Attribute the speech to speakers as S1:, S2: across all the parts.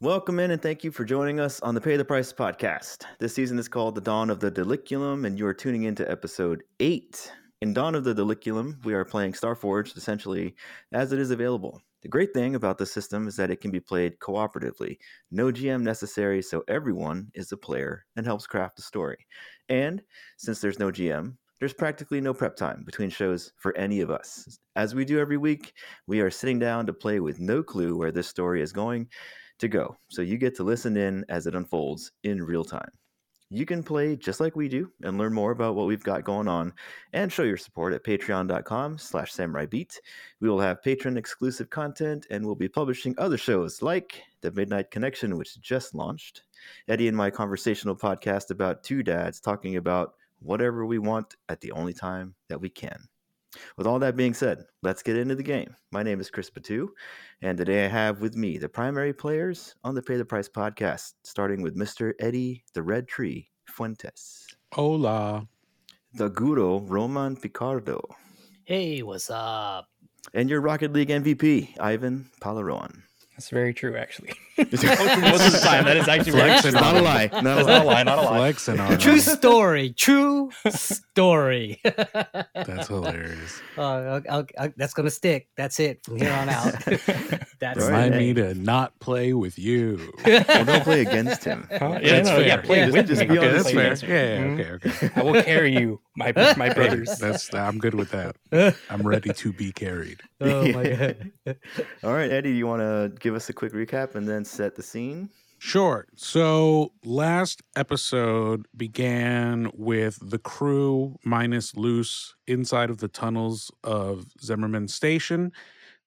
S1: Welcome in and thank you for joining us on the Pay the Price podcast. This season is called The Dawn of the Diliculum, and you are tuning into episode 8. In Dawn of the Diliculum, we are playing Starforged essentially as it is available. The great thing about the system is that it can be played cooperatively. No GM necessary, so everyone is a player and helps craft the story. And since there's no GM, there's practically no prep time between shows for any of us. As we do every week, we are sitting down to play with no clue where this story is going to go. So you get to listen in as it unfolds in real time. You can play just like we do and learn more about what we've got going on and show your support at patreon.com slash samuraibeat. We will have patron exclusive content and we'll be publishing other shows like The Midnight Connection, which just launched, Eddie and my conversational podcast about two dads talking about whatever we want at the only time that we can. With all that being said, let's get into the game. My name is Chris Batu, and today I have with me the primary players on the Pay the Price podcast, starting with Mr. Eddie the Red Tree Fuentes,
S2: Hola.
S1: the Guru Roman Picardo,
S3: Hey, what's up?
S1: and your Rocket League MVP, Ivan Palaroan.
S4: That's very true, actually.
S3: Most of the time, that is actually very
S2: Flexing
S1: Not a lie. Not a lie.
S4: not a lie, not a lie.
S3: True story. True story.
S2: That's hilarious.
S3: Uh, I'll- I'll- I'll- that's gonna stick. That's it from here on out. that's
S2: Remind me to not play with you.
S1: Well, don't play against him.
S4: Huh?
S2: Yeah, that's
S4: no,
S2: fair.
S4: yeah, play
S3: Yeah.
S4: with
S1: Just
S4: me.
S1: be
S2: Okay, that's fair.
S1: us.
S2: Yeah, yeah,
S4: Mhm.
S2: okay, okay.
S4: I will carry you, my my
S2: Hey,
S4: brothers.
S2: that's I'm good with that. I'm ready to be carried.
S3: Oh my god.
S1: All right, Eddie, you want to give us a quick recap and then set the scene?
S2: Sure. So last episode began with the crew minus Luce inside of the tunnels of Zimmerman Station.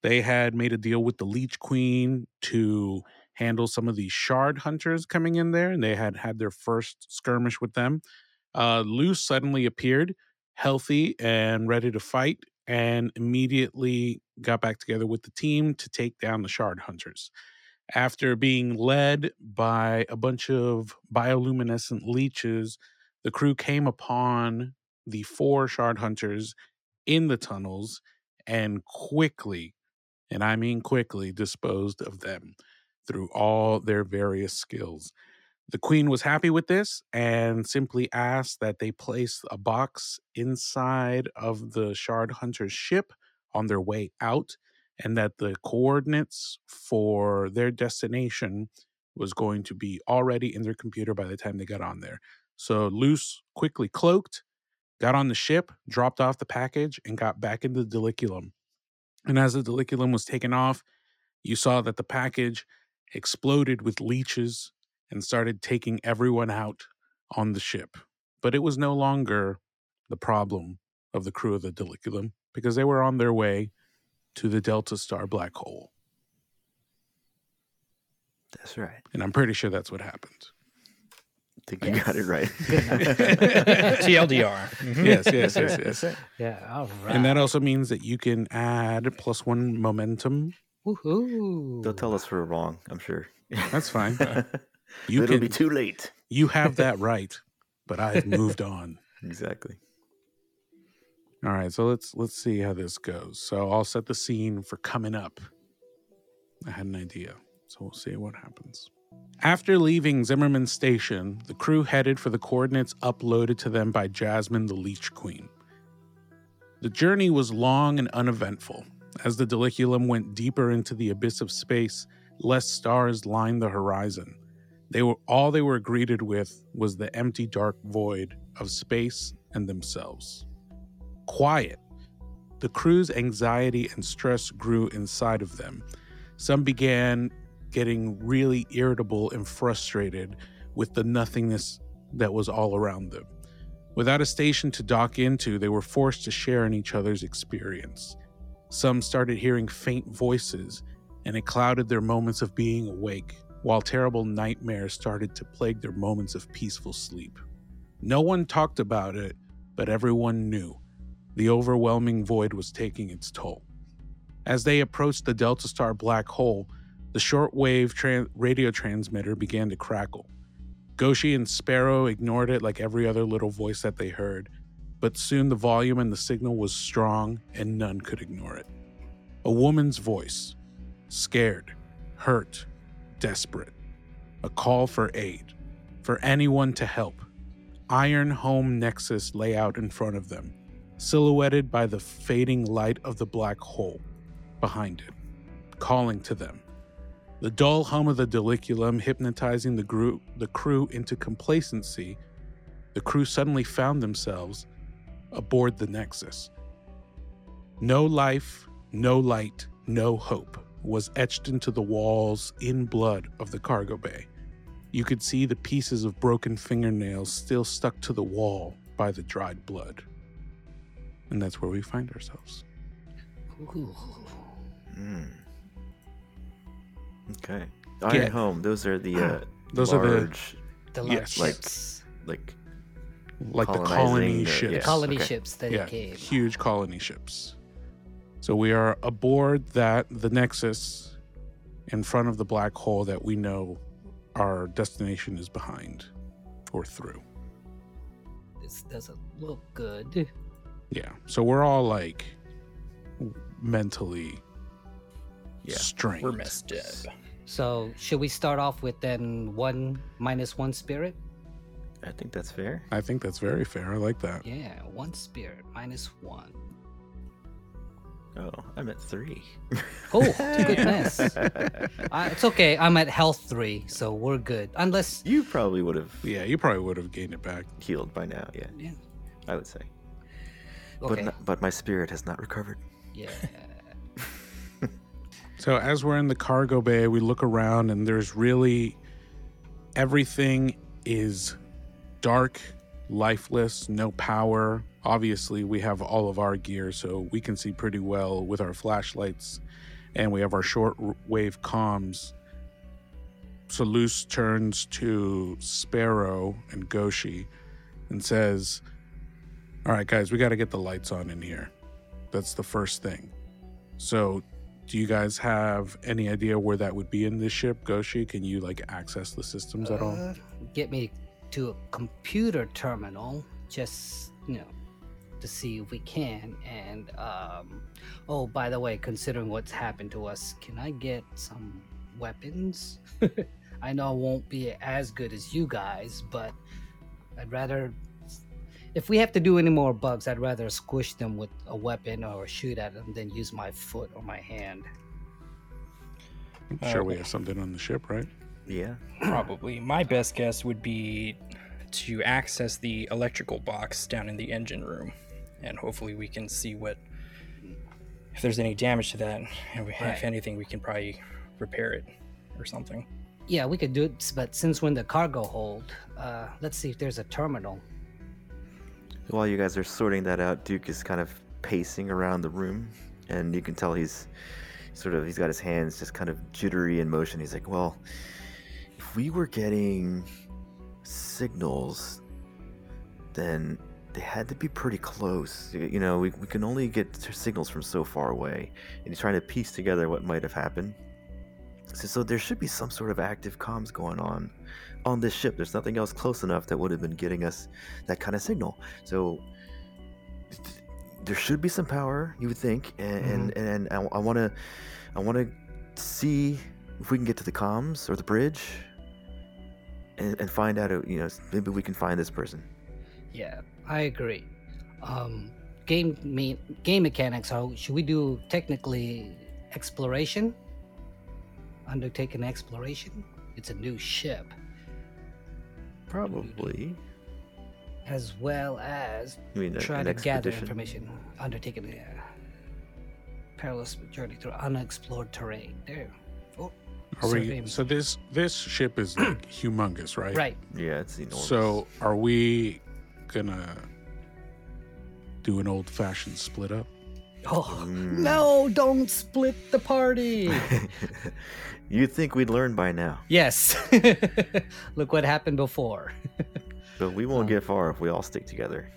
S2: They had made a deal with the Leech Queen to handle some of these shard hunters coming in there, and they had had their first skirmish with them. Uh, Luce suddenly appeared, healthy and ready to fight, and immediately got back together with the team to take down the shard hunters after being led by a bunch of bioluminescent leeches, the crew came upon the four shard hunters in the tunnels and quickly, and I mean quickly, disposed of them through all their various skills. The queen was happy with this and simply asked that they place a box inside of the shard hunter's ship on their way out and that the coordinates for their destination was going to be already in their computer by the time they got on there. So Luce quickly cloaked, got on the ship, dropped off the package, and got back into the diliculum. And as the diliculum was taken off, you saw that the package exploded with leeches and started taking everyone out on the ship. But it was no longer the problem of the crew of the diliculum because they were on their way to the Delta Star black hole.
S1: That's right.
S2: And I'm pretty sure that's what happened.
S1: I think you got it right.
S4: TLDR. Mhm.
S2: Yes, yes,
S1: That's
S2: yes, yes.
S3: Yeah. All right.
S2: And that also means that you can add plus one momentum.
S3: Woohoo.
S1: They'll tell us we're wrong, I'm sure.
S2: That's fine. You
S1: It'll
S2: can
S1: be too late.
S2: you have that right, but I've moved on.
S1: Exactly.
S2: All right, so let's let's see how this goes. So I'll set the scene for coming up. I had an idea, so we'll see what happens. After leaving Zimmerman Station, the crew headed for the coordinates uploaded to them by Jasmine the Leech Queen. The journey was long and uneventful. As the Diliculum went deeper into the abyss of space, less stars lined the horizon. They were all they were greeted with was the empty dark void of space and themselves quiet. The crew's anxiety and stress grew inside of them. Some began getting really irritable and frustrated with the nothingness that was all around them. Without a station to dock into, they were forced to share in each other's experience. Some started hearing faint voices, and it clouded their moments of being awake, while terrible nightmares started to plague their moments of peaceful sleep. No one talked about it, but everyone knew. The overwhelming void was taking its toll. As they approached the Delta Star black hole, the shortwave tran- radio transmitter began to crackle. Goshi and Sparrow ignored it like every other little voice that they heard, but soon the volume and the signal was strong and none could ignore it. A woman's voice, scared, hurt, desperate. A call for aid, for anyone to help. Iron Home Nexus lay out in front of them, silhouetted by the fading light of the black hole behind it, calling to them. The dull hum of the diliculum hypnotizing the, group, the crew into complacency, the crew suddenly found themselves aboard the Nexus. No life, no light, no hope was etched into the walls in blood of the cargo bay. You could see the pieces of broken fingernails still stuck to the wall by the dried blood. And that's where we find ourselves.
S3: Ooh.
S1: Mm. Okay. Iron
S2: Yeah.
S1: Home. Those are the uh,
S2: Those are the
S1: large,
S3: The
S2: Yes.
S3: like,
S1: Like- like
S2: like the colony
S1: the-
S2: ships.
S1: yeah.
S3: colony
S1: okay.
S3: ships that
S2: yeah,
S3: came.
S2: huge colony ships. So we are aboard that the Nexus in front of the black hole that we know our destination is behind or through.
S3: This doesn't look good.
S2: Yeah. So we're all like mentally
S1: Yeah.
S2: strained.
S4: We're messed up.
S3: So should we start off with then one minus one spirit?
S1: I think that's fair.
S2: I think that's very fair. I like that.
S3: Yeah, one spirit minus one.
S1: Oh, I'm at three.
S3: Oh, goodness. Uh, it's okay. I'm at health three, so we're good. Unless,
S1: you probably would have
S2: Yeah, you probably would have gained it back.
S1: healed by now. Yeah,
S3: yeah.
S1: I would say.
S3: Okay.
S1: But not, but my spirit has not recovered.
S3: yeah.
S2: So as we're in the cargo bay, we look around and there's really everything is dark, lifeless, no power. Obviously, we have all of our gear so we can see pretty well with our flashlights and we have our short wave comms. So Luce turns to Sparrow and Goshi and says, "All right, guys, we got to get the lights on in here. That's the first thing." So do you guys have any idea where that would be in this ship, Goshi? Can you like access the systems at all?
S3: Uh, Get me to a computer terminal, just you know, to see if we can. And um, oh, by the way, considering what's happened to us, can I get some weapons? I know I won't be as good as you guys, but I'd rather. If we have to do any more bugs, I'd rather squish them with a weapon or shoot at them than use my foot or my hand.
S2: I'm sure
S4: Uh,
S2: we have something on the ship, right?
S1: Yeah.
S4: Probably. My best guess would be to access the electrical box down in the engine room, and hopefully we can see what if there's any damage to that, and we,
S3: Right.
S4: if anything, we can probably repair it or something.
S3: Yeah, we could do it, but since we're in the cargo hold, uh, let's see if there's a terminal.
S1: While you guys are sorting that out, Duke is kind of pacing around the room, and you can tell he's sort of he's got his hands just kind of jittery in motion. He's like, "Well, if we were getting signals, then they had to be pretty close. You know, we, we can only get signals from so far away." And he's trying to piece together what might have happened. So, so there should be some sort of active comms going on on this ship. There's nothing else close enough that would have been getting us that kind of signal. So there should be some power, you would think, and and, and I, want to I want to see if we can get to the comms or the bridge and, and find out. You know, maybe we can find this person.
S3: Yeah, I agree. Um, game me game mechanics. How should we do technically exploration? Undertake an exploration. It's a new ship,
S1: Probably.
S3: as well as
S1: I mean, a-
S3: try
S1: an
S3: to gather information. Undertaking a perilous journey through unexplored terrain. There. Oh,
S2: Are we, so this this ship is like humongous, right?
S3: right.
S1: Yeah, it's enormous.
S2: So are we gonna do an old fashioned split up?
S3: Oh
S1: Mm.
S3: no! Don't split the party.
S1: You'd think we'd learn by now,
S3: yes. Look what happened before.
S1: but we won't
S3: Um,
S1: get far if we all stick together.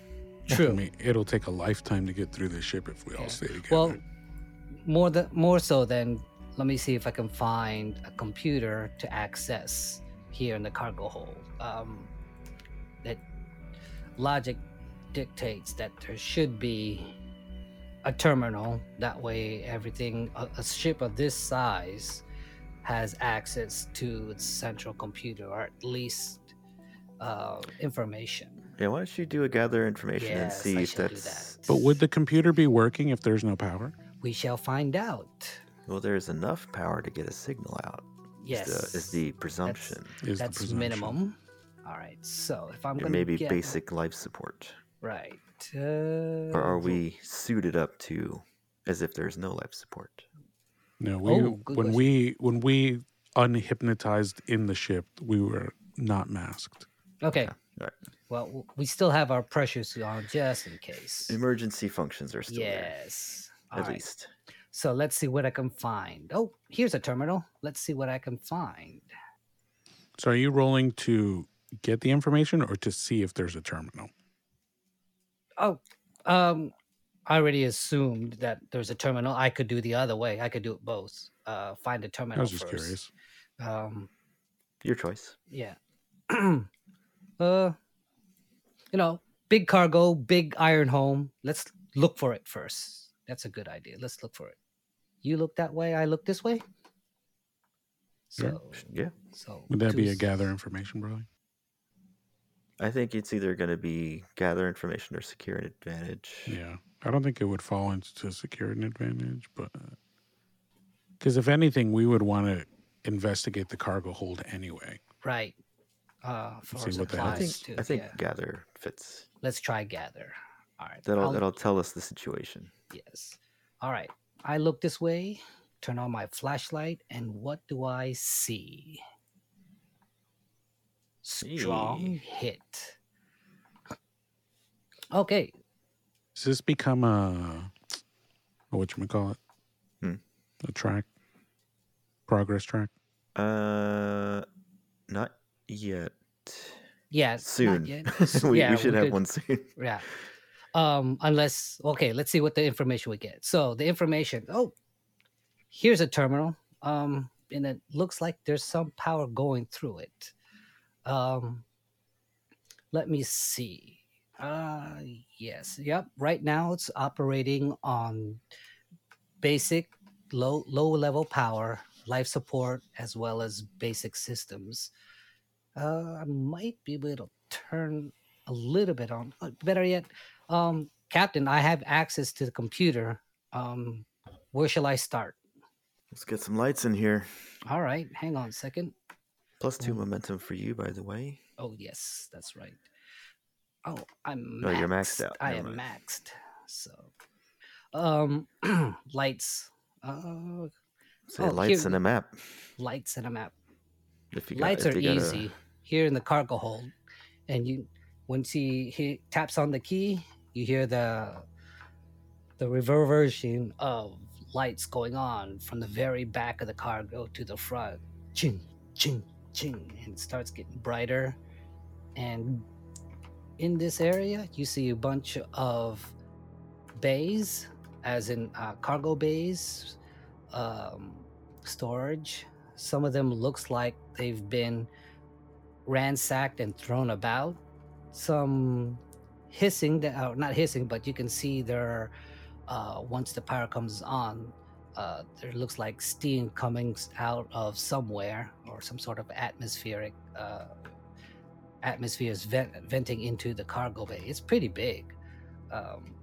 S3: True.
S2: I mean, it'll take a lifetime to get through this ship if we all stay together.
S3: Well, more than more so than let me see if I can find a computer to access here in the cargo hold. Um, that logic dictates that there should be a terminal. That way, everything a, a ship of this size has access to its central computer or at least uh, information.
S1: Yeah, why don't you do a gather information and
S3: Yes,
S1: see
S3: I
S1: if
S3: should do
S1: that's.
S2: But would the computer be working if there's no power?
S3: We shall find out.
S1: Well, there's enough power to get a signal out. is
S3: Yes,
S1: the- Is the presumption.
S2: Is the presumption.
S3: minimum. All right, so if I'm gonna
S1: maybe
S3: get,
S1: basic life support.
S3: right,
S1: Or are we suited up to as if there's no life support?
S2: No, we
S3: Oh,
S2: when
S3: question.
S2: we when we unhypnotized in the ship, we were not masked.
S3: Okay.
S1: Alright.
S3: Well, we still have our pressures on just in case.
S1: Emergency functions are still
S3: Yes.
S1: there,
S3: All
S1: at
S3: right.
S1: least.
S3: So let's see what I can find. Oh, here's a terminal. Let's see what I can find.
S2: So are you rolling to get the information or to see if there's a terminal?
S3: Oh, um, I already assumed that there's a terminal. I could do the other way. I could do it both. Uh, find a
S2: I
S3: terminal
S2: was just
S3: first.
S2: curious.
S3: Um,
S1: Your choice.
S3: yeah. uh, you know, big cargo, big iron home. Let's look for it first. That's a good idea. Let's look for it. You look that way. I look this way.
S2: Sure.
S3: So,
S1: Sh- Yeah.
S3: so
S2: Would that be a gather information, Burley?
S1: I think it's either going to be gather information or secure an advantage.
S2: Yeah, I don't think it would fall into secure an advantage, but because if anything, we would want to investigate the cargo hold anyway.
S3: Right. Uh, for
S2: See what the
S1: I think
S3: too.
S1: I think
S3: yeah.
S1: gather fits.
S3: Let's try gather. All right.
S1: That'll
S3: I'll-
S1: that'll tell us the situation.
S3: Yes. All right. I look this way, turn on my flashlight, and what do I see? Strong
S1: Hey.
S3: hit. Okay.
S2: Does this become a what you call it?
S1: Hmm.
S2: A track, progress track.
S1: Uh, not yet.
S3: Yeah. not
S1: Soon.
S3: yet.
S1: We,
S3: yeah,
S1: we should have
S3: could-
S1: one soon.
S3: Yeah. Um, unless okay, let's see what the information we get. So the information, oh, here's a terminal. Um, and it looks like there's some power going through it. Um let me see. Uh yes, yep. Right now it's operating on basic low low level power, life support, as well as basic systems. Uh I might be able to turn a little bit on. uh, Better yet, um, Captain, I have access to the computer. Um, where shall I start?
S1: Let's get some lights in here.
S3: All right, hang on a second.
S1: Plus two momentum for you, by the way.
S3: Oh yes, that's right. Oh, I'm.
S1: No, you're maxed out.
S3: I
S1: Never
S3: am
S1: mind.
S3: maxed. So, um, lights. Uh,
S1: Say
S3: Oh,
S1: lights
S3: here-
S1: and a map.
S3: lights and a map.
S1: If you got,
S3: lights
S1: if
S3: are
S1: you a-
S3: easy here in the cargo hold, and you once he, he taps on the key, you hear the the reverberation of lights going on from the very back of the cargo to the front. Ching, ching, ching, and it starts getting brighter. And in this area, you see a bunch of bays, as in uh, cargo bays, um, storage. Some of them looks like they've been ransacked and thrown about. Some hissing, that are not hissing, but you can see there uh, once the power comes on, uh, there looks like steam coming out of somewhere or some sort of atmospheric uh, atmospheres vent, venting into the cargo bay. It's pretty big um,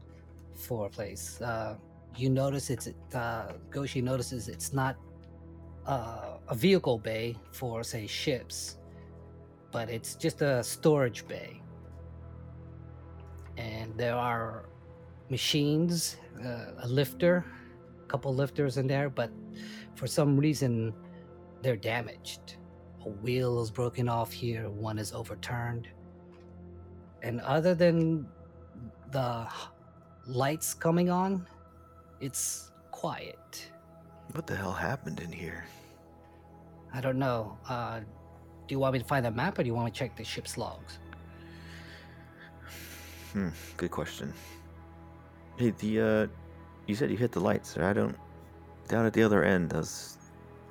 S3: for a place. Uh, you notice it's uh, Goshi notices it's not uh, a vehicle bay for say ships, but it's just a storage bay. And there are machines, uh, a lifter, a couple lifters in there, but for some reason they're damaged. A wheel is broken off here, one is overturned. And other than the lights coming on, it's quiet.
S1: What the hell happened in here?
S3: I don't know. Uh, do you want me to find the map or do you want me to check the ship's logs?
S1: Hmm, good question. Hey, the uh, you said you hit the lights. right? I don't. Down at the other end, those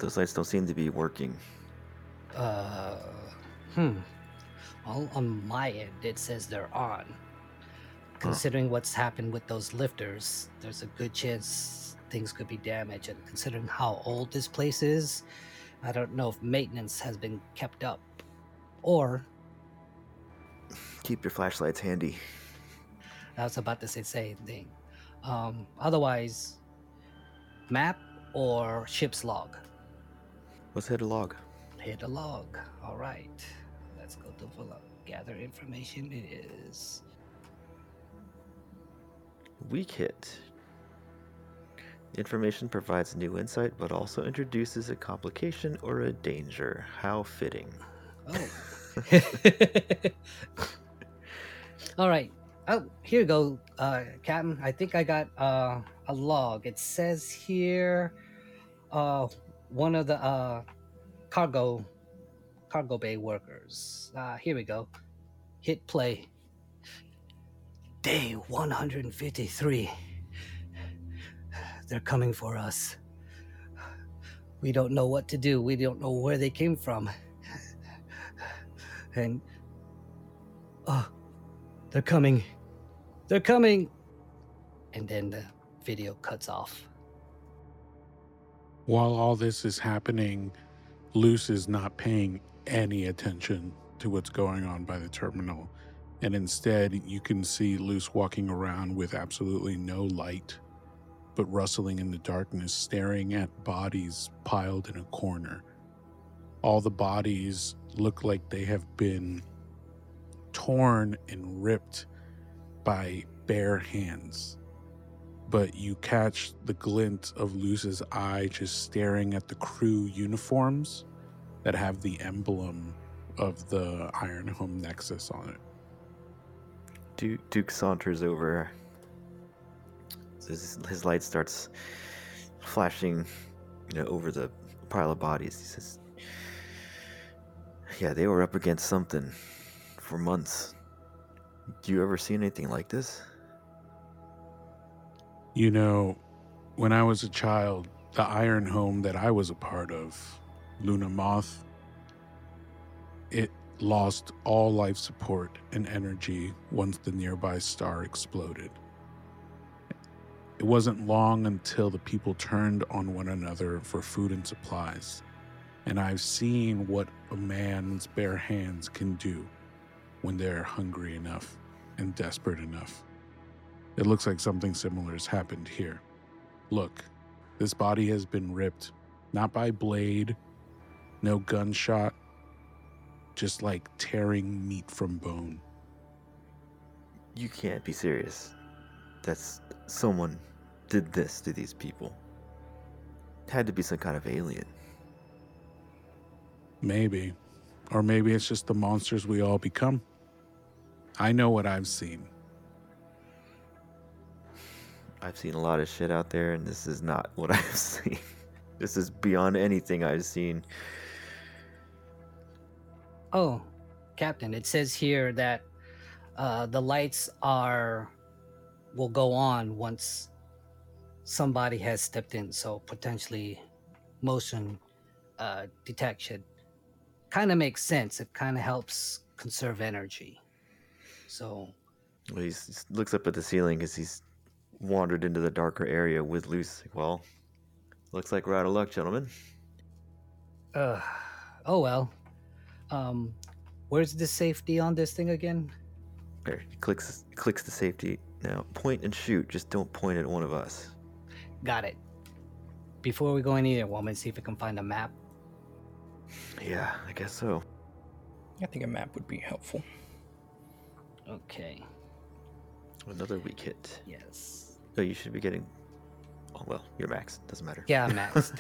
S1: those lights don't seem to be working.
S3: Uh, hmm. Well, on my end, it says they're on. Considering what's happened with those lifters, there's a good chance things could be damaged. And considering how old this place is, I don't know if maintenance has been kept up, or
S1: Keep your flashlights handy.
S3: I was about to say the same thing. Um, otherwise, map or ship's log.
S1: Let's hit a log.
S3: Hit a log. All right. Let's go to up. Gather information. It is.
S1: Weak hit. Information provides new insight, but also introduces a complication or a danger. How fitting.
S3: Oh. All right. Oh, here you go, uh, Captain. I think I got uh, a log. It says here, uh, one of the uh, cargo cargo bay workers. Uh, here we go. Hit play. Day 153. They're coming for us. We don't know what to do. We don't know where they came from. And oh, they're coming. They're coming. And then the video cuts off.
S2: While all this is happening, Luce is not paying any attention to what's going on by the terminal. And instead, you can see Luce walking around with absolutely no light, but rustling in the darkness, staring at bodies piled in a corner. All the bodies look like they have been torn and ripped by bare hands. But you catch the glint of Luce's eye just staring at the crew uniforms that have the emblem of the Iron Home Nexus on it.
S1: Duke, Duke saunters over. His, his light starts flashing, you know, over the pile of bodies. He says, "Yeah, they were up against something for months. Do you ever see anything like this?"
S2: You know, when I was a child, the Iron Home that I was a part of, Luna Moth, it lost all life support and energy once the nearby star exploded. It wasn't long until the people turned on one another for food and supplies, and I've seen what a man's bare hands can do when they're hungry enough and desperate enough. It looks like something similar has happened here. Look, this body has been ripped, not by blade, no gunshot, just like tearing meat from bone.
S1: You can't be serious. That's someone did this to these people. It Had to be some kind of alien.
S2: Maybe. Or maybe it's just the monsters we all become. I know what I've seen.
S1: I've seen a lot of shit out there, and this is not what I've seen. This is beyond anything I've seen.
S3: Oh, Captain, it says here that uh, the lights are will go on once somebody has stepped in. So potentially, motion uh, detection kind of makes sense. It kind of helps conserve energy. So
S1: Well, he looks up at the ceiling because he's wandered into the darker area with Luce. Well, looks like we're out of luck, gentlemen.
S3: Uh, oh well. Um, where's the safety on this thing again?
S1: There, he clicks clicks the safety. Now, point and shoot. Just don't point at one of us.
S3: Got it. Before we go in here, woman, see if we can find a map.
S1: Yeah, I guess so.
S4: I think a map would be helpful.
S3: Okay.
S1: Another weak hit.
S3: Yes.
S1: Oh, you should be getting. Oh well, you're max. Doesn't matter.
S3: Yeah, Max.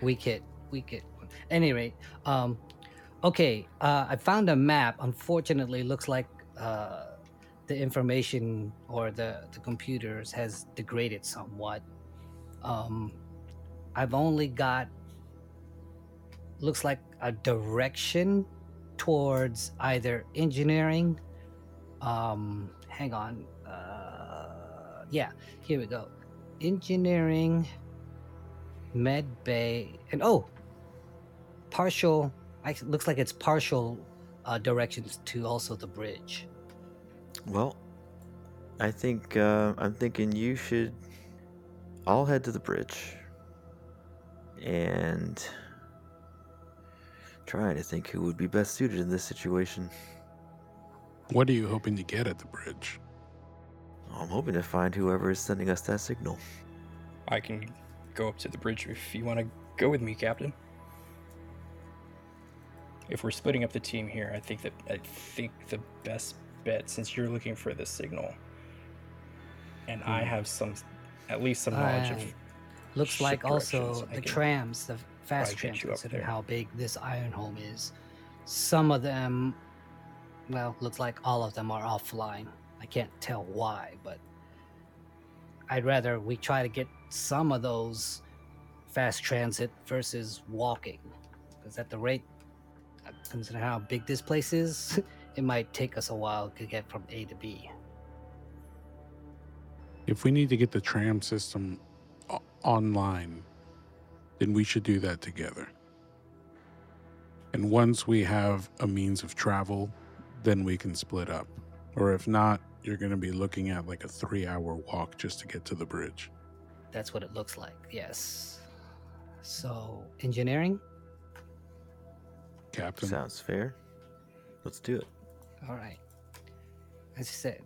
S3: weak hit. Weak hit. Any rate, um, okay. Uh, I found a map. Unfortunately, looks like uh, the information or the the computers has degraded somewhat. Um, I've only got looks like a direction towards either engineering. Um, hang on. Uh, yeah, here we go. Engineering, med bay, and oh, partial. Actually, looks like it's partial uh, directions to also the bridge.
S1: Well, I think uh, I'm thinking you should. I'll head to the bridge, and Trying to think who would be best suited in this situation.
S2: What are you hoping to get at the bridge?
S1: I'm hoping to find whoever is sending us that signal.
S4: I can go up to the bridge if you want to go with me, Captain. If we're splitting up the team here, I think that I think the best bet, since you're looking for the signal, and I
S2: Hmm.
S4: have some, at least some knowledge
S3: Right.
S4: of.
S3: Looks
S4: ship
S3: like also the trams, the fast trams, considering how big this iron home is. Some of them, well, looks like all of them are offline. I can't tell why, but I'd rather we try to get some of those fast transit versus walking. Because at the rate, considering how big this place is, it might take us a while to get from A to B.
S2: If we need to get the tram system online, then we should do that together. And once we have a means of travel, then we can split up. Or if not, you're going to be looking at like a three hour walk just to get to the bridge.
S3: That's what it looks like, yes. So, engineering?
S2: Captain.
S1: Sounds fair. Let's do it.
S3: All right. As I said,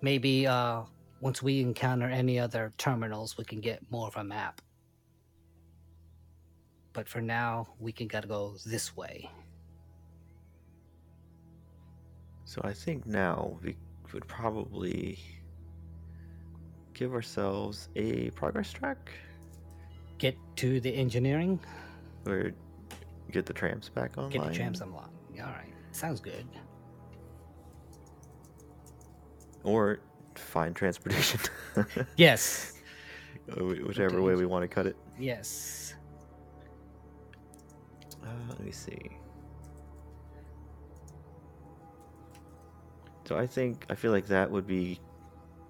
S3: maybe uh, once we encounter any other terminals, we can get more of a map. But for now, we can gotta go this way.
S1: So I think now we would probably give ourselves a progress track
S3: Get to the engineering,
S1: or get the trams back online.
S3: get the trams unlocked. All right, sounds good.
S1: Or find transportation.
S3: Yes,
S1: Whichever way we want to cut it.
S3: yes.
S1: Uh, let me see. So I think I feel like that would be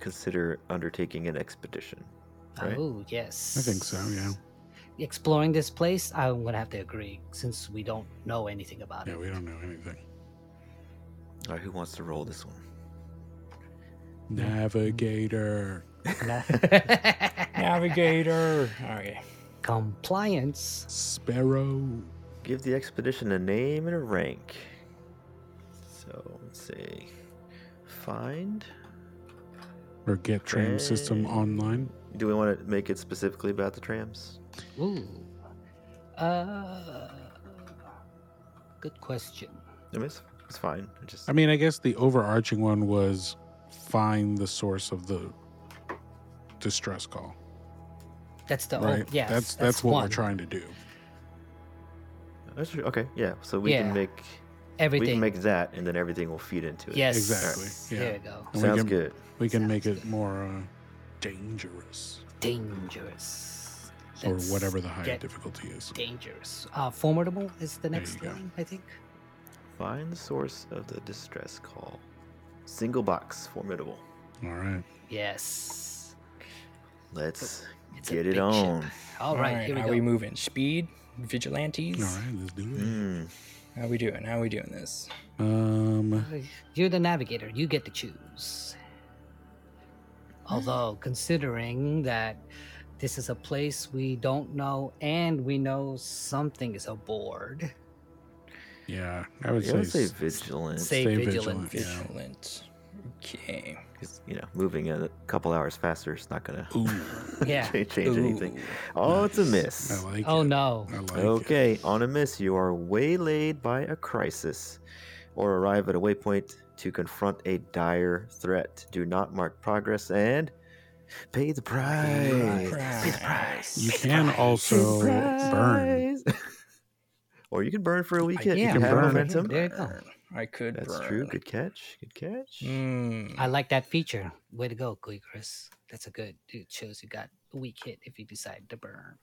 S1: consider undertaking an expedition. Right.
S3: Oh, yes.
S2: I think so, yeah.
S3: Exploring this place, I'm gonna have to agree since we don't know anything about
S2: Yeah,
S3: it.
S2: Yeah, we don't know anything.
S1: All right, who wants to roll this one?
S2: Navigator.
S4: Navigator. Okay.
S3: Compliance.
S2: Sparrow.
S1: Give the expedition a name and a rank. So let's see. Find.
S2: Or get tram system online.
S1: Do we want to make it specifically about the trams?
S3: Ooh. Uh. Good question.
S1: I mean, it's, it's fine. I just
S2: I mean, I guess the overarching one was find the source of the distress call.
S3: That's the
S2: Right?
S3: oh, yes.
S2: That's that's, what
S3: one.
S2: we're trying to do.
S1: Okay. Yeah. So we
S3: Yeah.
S1: can make
S3: Everything.
S1: we can make that, and then everything will feed into it.
S3: yes.
S2: Exactly, yeah.
S3: There you go.
S2: And we
S1: Sounds
S2: can-
S1: good.
S2: We can
S3: Sounds
S2: make it
S3: good.
S2: more uh, dangerous
S3: Dangerous.
S2: or
S3: Let's
S2: whatever the higher difficulty is.
S3: Dangerous. Uh, formidable is the next
S2: you go.
S3: one, I think.
S1: Find the source of the distress call. Single box, formidable.
S2: All right.
S3: Yes.
S1: Let's
S3: It's
S1: get it
S3: big ship.
S1: on.
S3: All right, here we
S4: how
S3: go.
S4: we moving? Speed? Vigilantes?
S2: All right. Let's do it.
S1: Mm.
S4: How we doing? How we doing this?
S2: Um.
S3: You're the navigator. You get to choose. Although, considering that this is a place we don't know and we know something is aboard,
S2: Yeah, I would
S1: Yeah, let's say
S2: say. s-
S1: vigilant.
S3: Stay
S2: Stay
S3: vigilant.
S2: vigilant. Yeah.
S4: Vigilant. Okay.
S1: 'cause, you know, moving a couple hours faster is not gonna
S3: Yeah.
S1: change, change anything.
S4: Ooh.
S1: Oh, it's a miss.
S2: I like
S3: oh
S2: it.
S3: no.
S2: I like
S1: Okay, on a miss, you are waylaid by a crisis or arrive at a waypoint to confront a dire threat. Do not mark progress and pay the price. Pay the price.
S2: You can also burn.
S1: Or you can burn for a week
S4: I
S3: yeah,
S1: you can
S2: can
S1: have
S2: burn.
S1: momentum.
S3: There you go.
S4: Burn. I could
S1: That's
S4: burn.
S1: true. Good catch. Good catch.
S4: Mm.
S3: I like that feature. Way to go, Gui Chris. That's a good. It shows you got a weak hit if you decide to burn.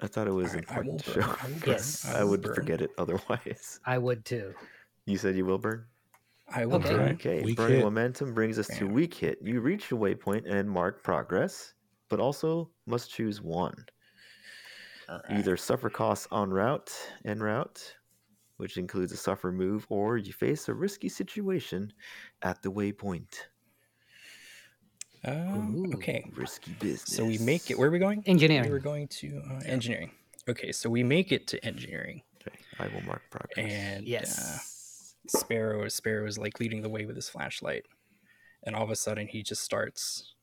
S1: I thought it was
S4: Alright, I
S1: important to
S4: burn.
S1: show.
S4: I.
S3: Yes.
S1: I
S4: will
S1: would
S4: burn.
S1: forget it otherwise.
S3: I would too.
S1: You said you will burn?
S4: I will
S3: Okay.
S4: burn.
S1: Okay,
S2: Weak
S1: burning
S2: hit.
S1: momentum brings us to weak hit. You reach a waypoint and mark progress, but also must choose one.
S4: Alright.
S1: Either suffer costs en route, en route, which includes a suffer move, or you face a risky situation at the waypoint.
S4: Um,
S3: Ooh.
S4: okay.
S1: Risky business.
S4: So we make it. Where are we going?
S3: Engineering.
S4: We're going to uh, engineering. Okay, so we make it to engineering.
S1: Okay, I will mark progress.
S4: And uh,
S3: Yes.
S4: Sparrow Sparrow is like leading the way with his flashlight, and all of a sudden he just starts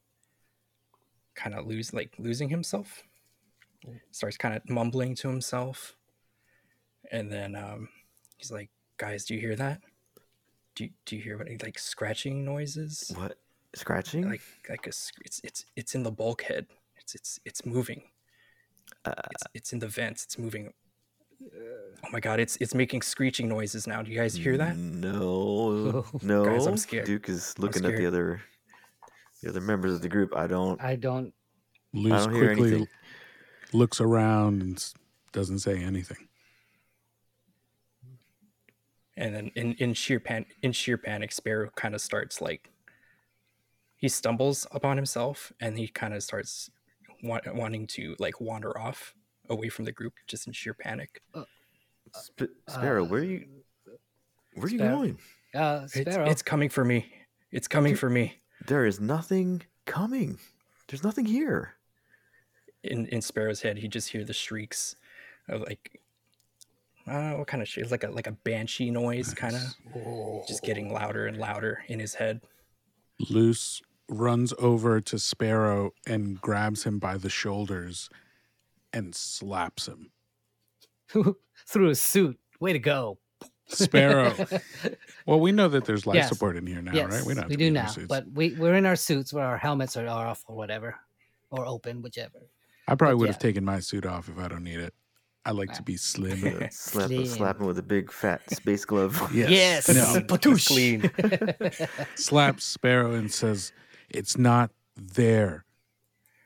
S4: kind of lose like losing himself. Starts kind of mumbling to himself, and then um, he's like, "Guys, do you hear that? Do do you hear what like scratching noises?
S1: what scratching?
S4: Like like a it's it's it's in the bulkhead. It's it's it's moving.
S1: Uh,
S4: It's it's in the vents. It's moving. Oh my god! It's it's making screeching noises now. Do you guys hear that?
S1: No, no.
S4: Guys, I'm scared.
S1: Duke is looking at the other, the other members of the group. I don't.
S3: I don't.
S2: Luce
S1: don't hear
S2: quickly
S1: anything.
S2: looks around and doesn't say anything.
S4: And then in, in sheer pan in sheer panic sparrow kind of starts like he stumbles upon himself and he kind of starts wa- wanting to like wander off away from the group just in sheer panic
S1: Sp- Sparrow,
S3: uh,
S1: where are you? Where are you
S3: Sparrow?
S1: going?
S3: Uh,
S4: it's,
S3: Sparrow.
S4: it's coming for me it's coming for me
S1: There is nothing coming. There's nothing here.
S4: in in sparrow's head he just hear the shrieks of like uh, what kind of shit? It's like a like a banshee noise, kind of just getting louder and louder in his head.
S2: Luce runs over to Sparrow and grabs him by the shoulders and slaps him.
S3: through a suit. Way to go.
S2: Sparrow. well, we know that there's life
S3: Yes.
S2: support in here now,
S3: yes,
S2: right? don't
S3: we do
S2: be in our
S3: now.
S2: suits.
S3: But we, we're in our suits where our helmets are off or whatever, or open, whichever.
S2: I probably
S3: but
S2: would have taken my suit off if I don't need it. I like to be slim.
S1: Slap,
S3: Slim.
S1: slap him with a big fat space glove.
S2: Yes. No.
S3: Patoosh.
S4: clean.
S2: slaps Sparrow and says, It's not there.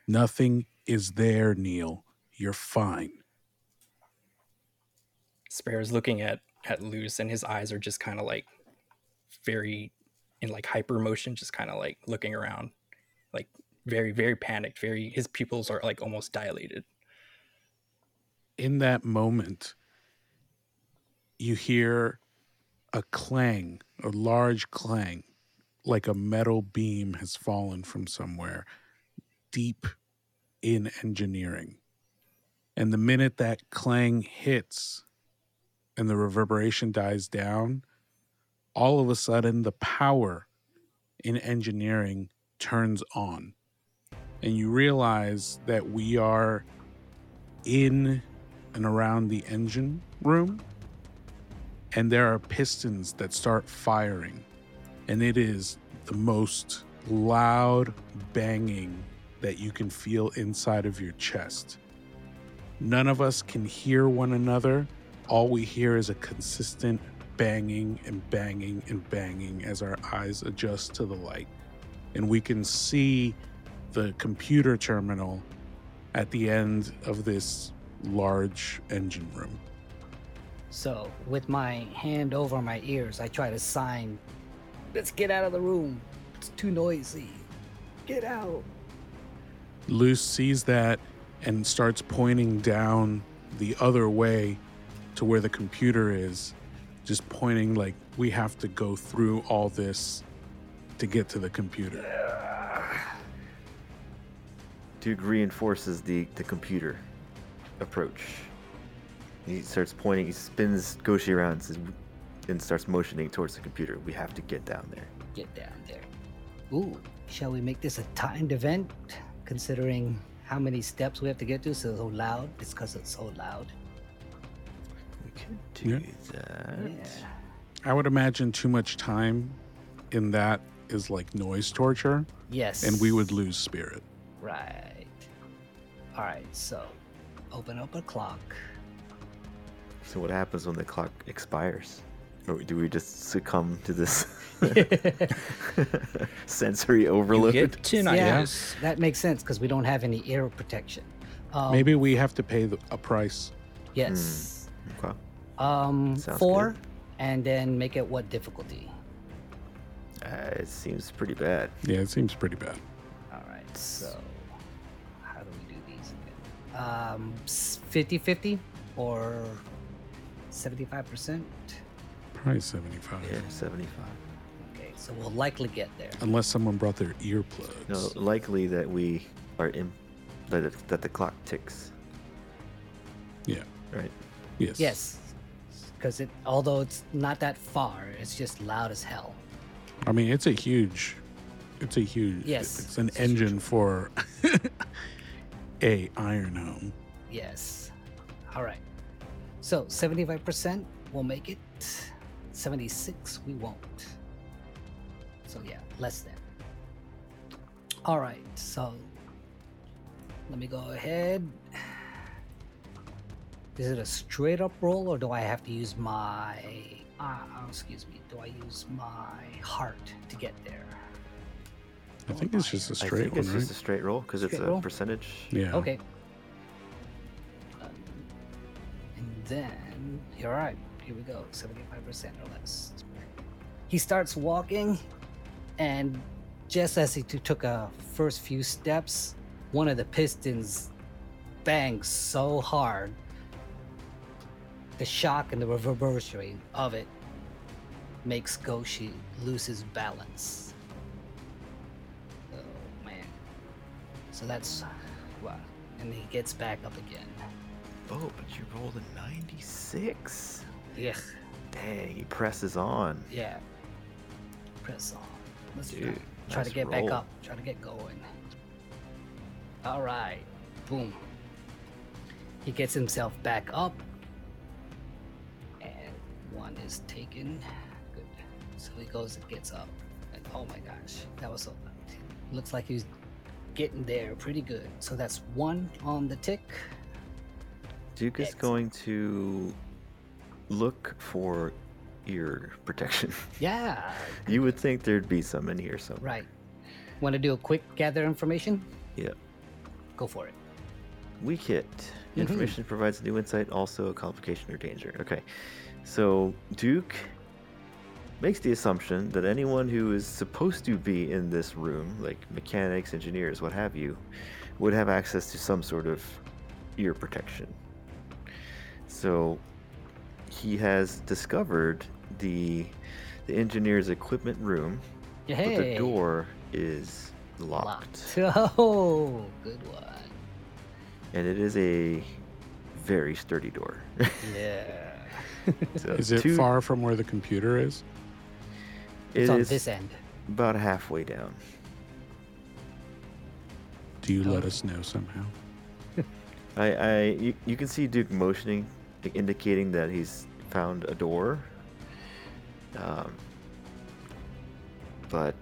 S2: Nothing is there, Neil. You're fine.
S4: Sparrow's looking at at Luce, and his eyes are just kind of like very in like hyper motion, just kind of like looking around, like very very panicked. Very his pupils are like almost dilated.
S2: In that moment, you hear a clang, a large clang, like a metal beam has fallen from somewhere deep in engineering. And the minute that clang hits and the reverberation dies down, all of a sudden the power in engineering turns on. And you realize that we are in and around the engine room. And there are pistons that start firing. And it is the most loud banging that you can feel inside of your chest. None of us can hear one another. All we hear is a consistent banging and banging and banging as our eyes adjust to the light. And we can see the computer terminal at the end of this large engine room.
S3: So, with my hand over my ears, I try to sign, let's get out of the room. It's too noisy. Get out.
S2: Luce sees that and starts pointing down the other way to where the computer is, just pointing like we have to go through all this to get to the computer.
S1: Duke reinforces the, the computer approach. He starts pointing, he spins Goshi around and, says, and starts motioning towards the computer. We have to get down there.
S3: Get down there. Ooh, shall we make this a timed event? Considering how many steps we have to get to, so, so loud. It's because it's so loud.
S1: We could do
S2: Yeah.
S1: that.
S3: Yeah.
S2: I would imagine too much time in that is like noise torture,
S3: Yes.
S2: and we would lose spirit.
S3: Right. All right. So, open up a clock.
S1: So what happens when the clock expires? Or do we just succumb to this sensory
S4: You
S1: overload?
S4: get tinnitus.
S3: Yes, that makes sense because we don't have any ear protection. Um,
S2: Maybe we have to pay the, a price.
S3: Yes.
S1: Okay.
S3: Um,
S1: Sounds
S3: four,
S1: good.
S3: and then make it what difficulty?
S1: Uh, it seems pretty bad.
S2: Yeah, it seems pretty bad.
S3: All right. So, Um, 50 50 or 75%?
S2: Probably 75.
S1: Yeah, 75.
S3: Okay. So, we'll likely get there.
S2: Unless someone brought their earplugs.
S1: No, likely that we are in that, it, that the clock ticks.
S2: Yeah.
S1: Right.
S2: Yes.
S3: Yes. because it although it's not that far, it's just loud as hell.
S2: I mean, it's a huge, it's a huge.
S3: Yes,
S2: it's an
S3: it's a huge
S2: engine for a iron home.
S3: Yes. All right. So 75% will make it. 76 we won't. So yeah, less than. All right. So let me go ahead. Is it a straight up roll or do I have to use my uh, excuse me, do I use my heart to get there?
S2: I think it's just a
S1: I
S2: straight
S1: think
S2: one,
S1: it's
S2: right?
S1: just a straight roll because it's
S3: Straight
S1: a
S3: roll?
S1: percentage.
S2: Yeah.
S3: Okay. Um, and then, you're right. Here we go. 75% or less. He starts walking, and just as he t- took a first few steps, one of the pistons bangs so hard. The shock and the reverberation of it makes Goshi lose his balance. So that's wow. And he gets back up again.
S1: Oh, but you rolled a 96.
S3: Yeah.
S1: Dang, he presses on.
S3: Yeah. Press on. Let's try,
S1: Dude,
S3: try to
S1: nice
S3: get back up. Try to get going. All right. Boom. He gets himself back up. And one is taken. Good. So he goes and gets up. And oh my gosh. That was so. Looks like he's getting there pretty good. So that's one on the tick.
S1: Duke is going to look for ear protection.
S3: Yeah.
S1: you would think there'd be some in here somewhere.
S3: Right. Want to do a quick gather information?
S1: Yeah.
S3: Go for it.
S1: Weak hit.
S3: Mhm.
S1: Information provides new insight, also a complication or danger. Okay. So Duke makes the assumption that anyone who is supposed to be in this room, like mechanics, engineers, what have you, would have access to some sort of ear protection. So he has discovered the the engineer's equipment room, but the door is locked.
S3: Oh, good one.
S1: and it is a very sturdy door.
S3: Yeah.
S1: So
S2: Is it
S1: two-
S2: far from where the computer is?
S1: It
S3: It's on this end.
S1: about halfway down.
S2: Do you let
S3: Oh.
S2: us know somehow?
S1: I, I you, you can see Duke motioning, indicating that he's found a door. Um, but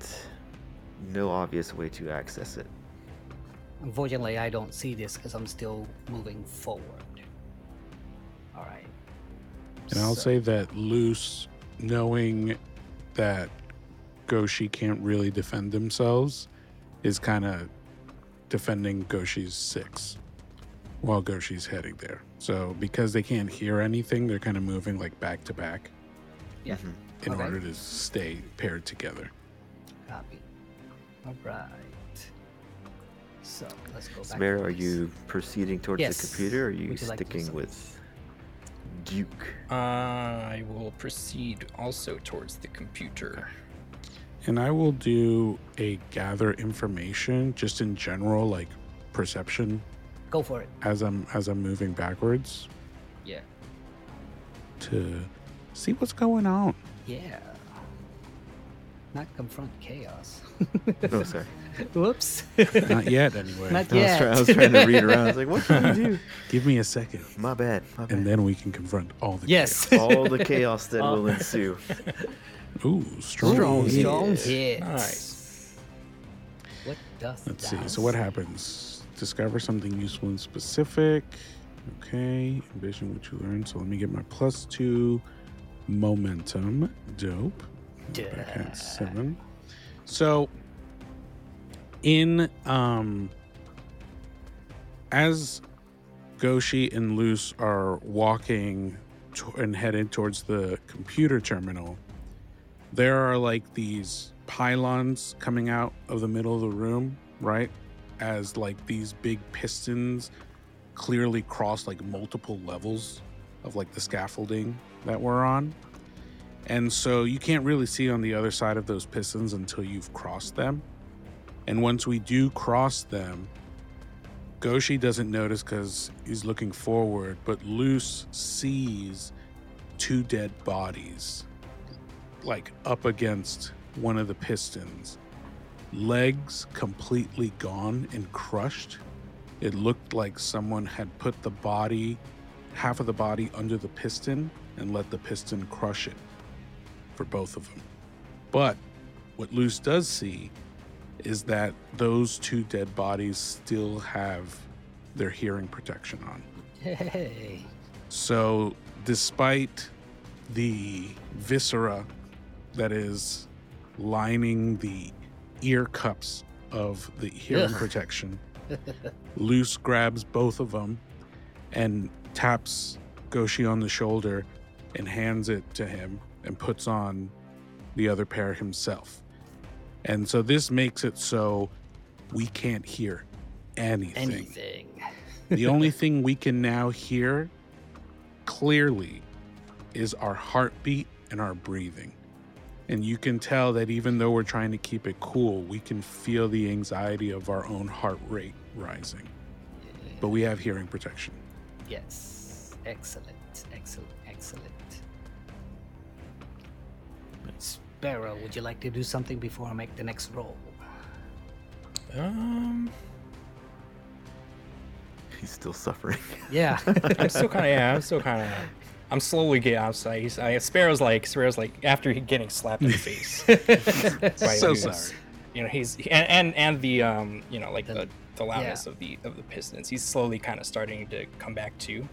S1: no obvious way to access it.
S3: Unfortunately, I don't see this because I'm still moving forward. All right.
S2: And I'll
S3: So-
S2: say that Luce, knowing that Goshi can't really defend themselves, is kind of defending Goshi's six while Goshi's heading there. So because they can't hear anything, they're kind of moving like back to back
S3: Yeah.
S1: Mhm.
S2: in
S3: Okay.
S2: order to stay paired together.
S3: Copy. All right. So let's go back.
S1: Samara, are
S3: this.
S1: you proceeding towards
S3: Yes.
S1: the computer or are you
S3: Would you like
S1: sticking
S3: something?
S1: with Duke?
S4: I will proceed also towards the computer.
S2: And I will do a gather information just in general, like perception
S3: Go for it.
S2: as I'm as I'm moving backwards
S3: Yeah.
S2: to see what's going on.
S3: Yeah. Not confront chaos.
S1: Oh, sorry.
S3: Whoops.
S2: Not yet, anyway.
S3: Not
S1: I was,
S3: yet.
S1: try- I was trying to read around. I was like, what can we do?
S2: Give me a second,
S1: My bad. My bad.
S2: and then we can confront all the
S3: yes.
S1: all the chaos that will ensue.
S2: Chaos. Ooh, strong.
S3: Strong,
S2: hit.
S3: strong
S1: Yeah.
S3: hits.
S4: Nice.
S3: What does
S2: Let's see. So what happens? Discover something useful and specific. Okay. Envision what you learned. So let me get my plus two momentum. Dope. Back at seven. So in um as Goshi and Luce are walking to- and headed towards the computer terminal, there are like these pylons coming out of the middle of the room, right? As like these big pistons clearly cross like multiple levels of like the scaffolding that we're on. And so you can't really see on the other side of those pistons until you've crossed them. And once we do cross them, Goshi doesn't notice because he's looking forward, but Luce sees two dead bodies, like up against one of the pistons, legs completely gone and crushed. It looked like someone had put the body, half of the body, under the piston and let the piston crush it for both of them. But what Luce does see is that those two dead bodies still have their hearing protection on.
S3: Hey.
S2: So, despite the viscera that is lining the ear cups of the hearing
S3: Ugh.
S2: protection, Luce grabs both of them and taps Goshi on the shoulder and hands it to him and puts on the other pair himself. And so this makes it so we can't hear anything.
S3: Anything.
S2: the only thing we can now hear clearly is our heartbeat and our breathing. And you can tell that even though we're trying to keep it cool, we can feel the anxiety of our own heart rate rising. But we have hearing protection.
S3: Yes. Excellent. Excellent. Excellent. Sparrow, would you like to do something before I make the next roll?
S4: Um,
S1: He's still suffering.
S3: Yeah.
S4: I'm still kind of yeah. I'm still kind of. I'm slowly getting outside. He's, I, Sparrow's like Sparrow's like after he getting slapped in the face. by
S2: So
S4: Luce,
S2: sorry.
S4: You know he's and, and and the um you know like
S3: The-
S4: the the loudness of the of the pistons. He's slowly kind of starting to come back to,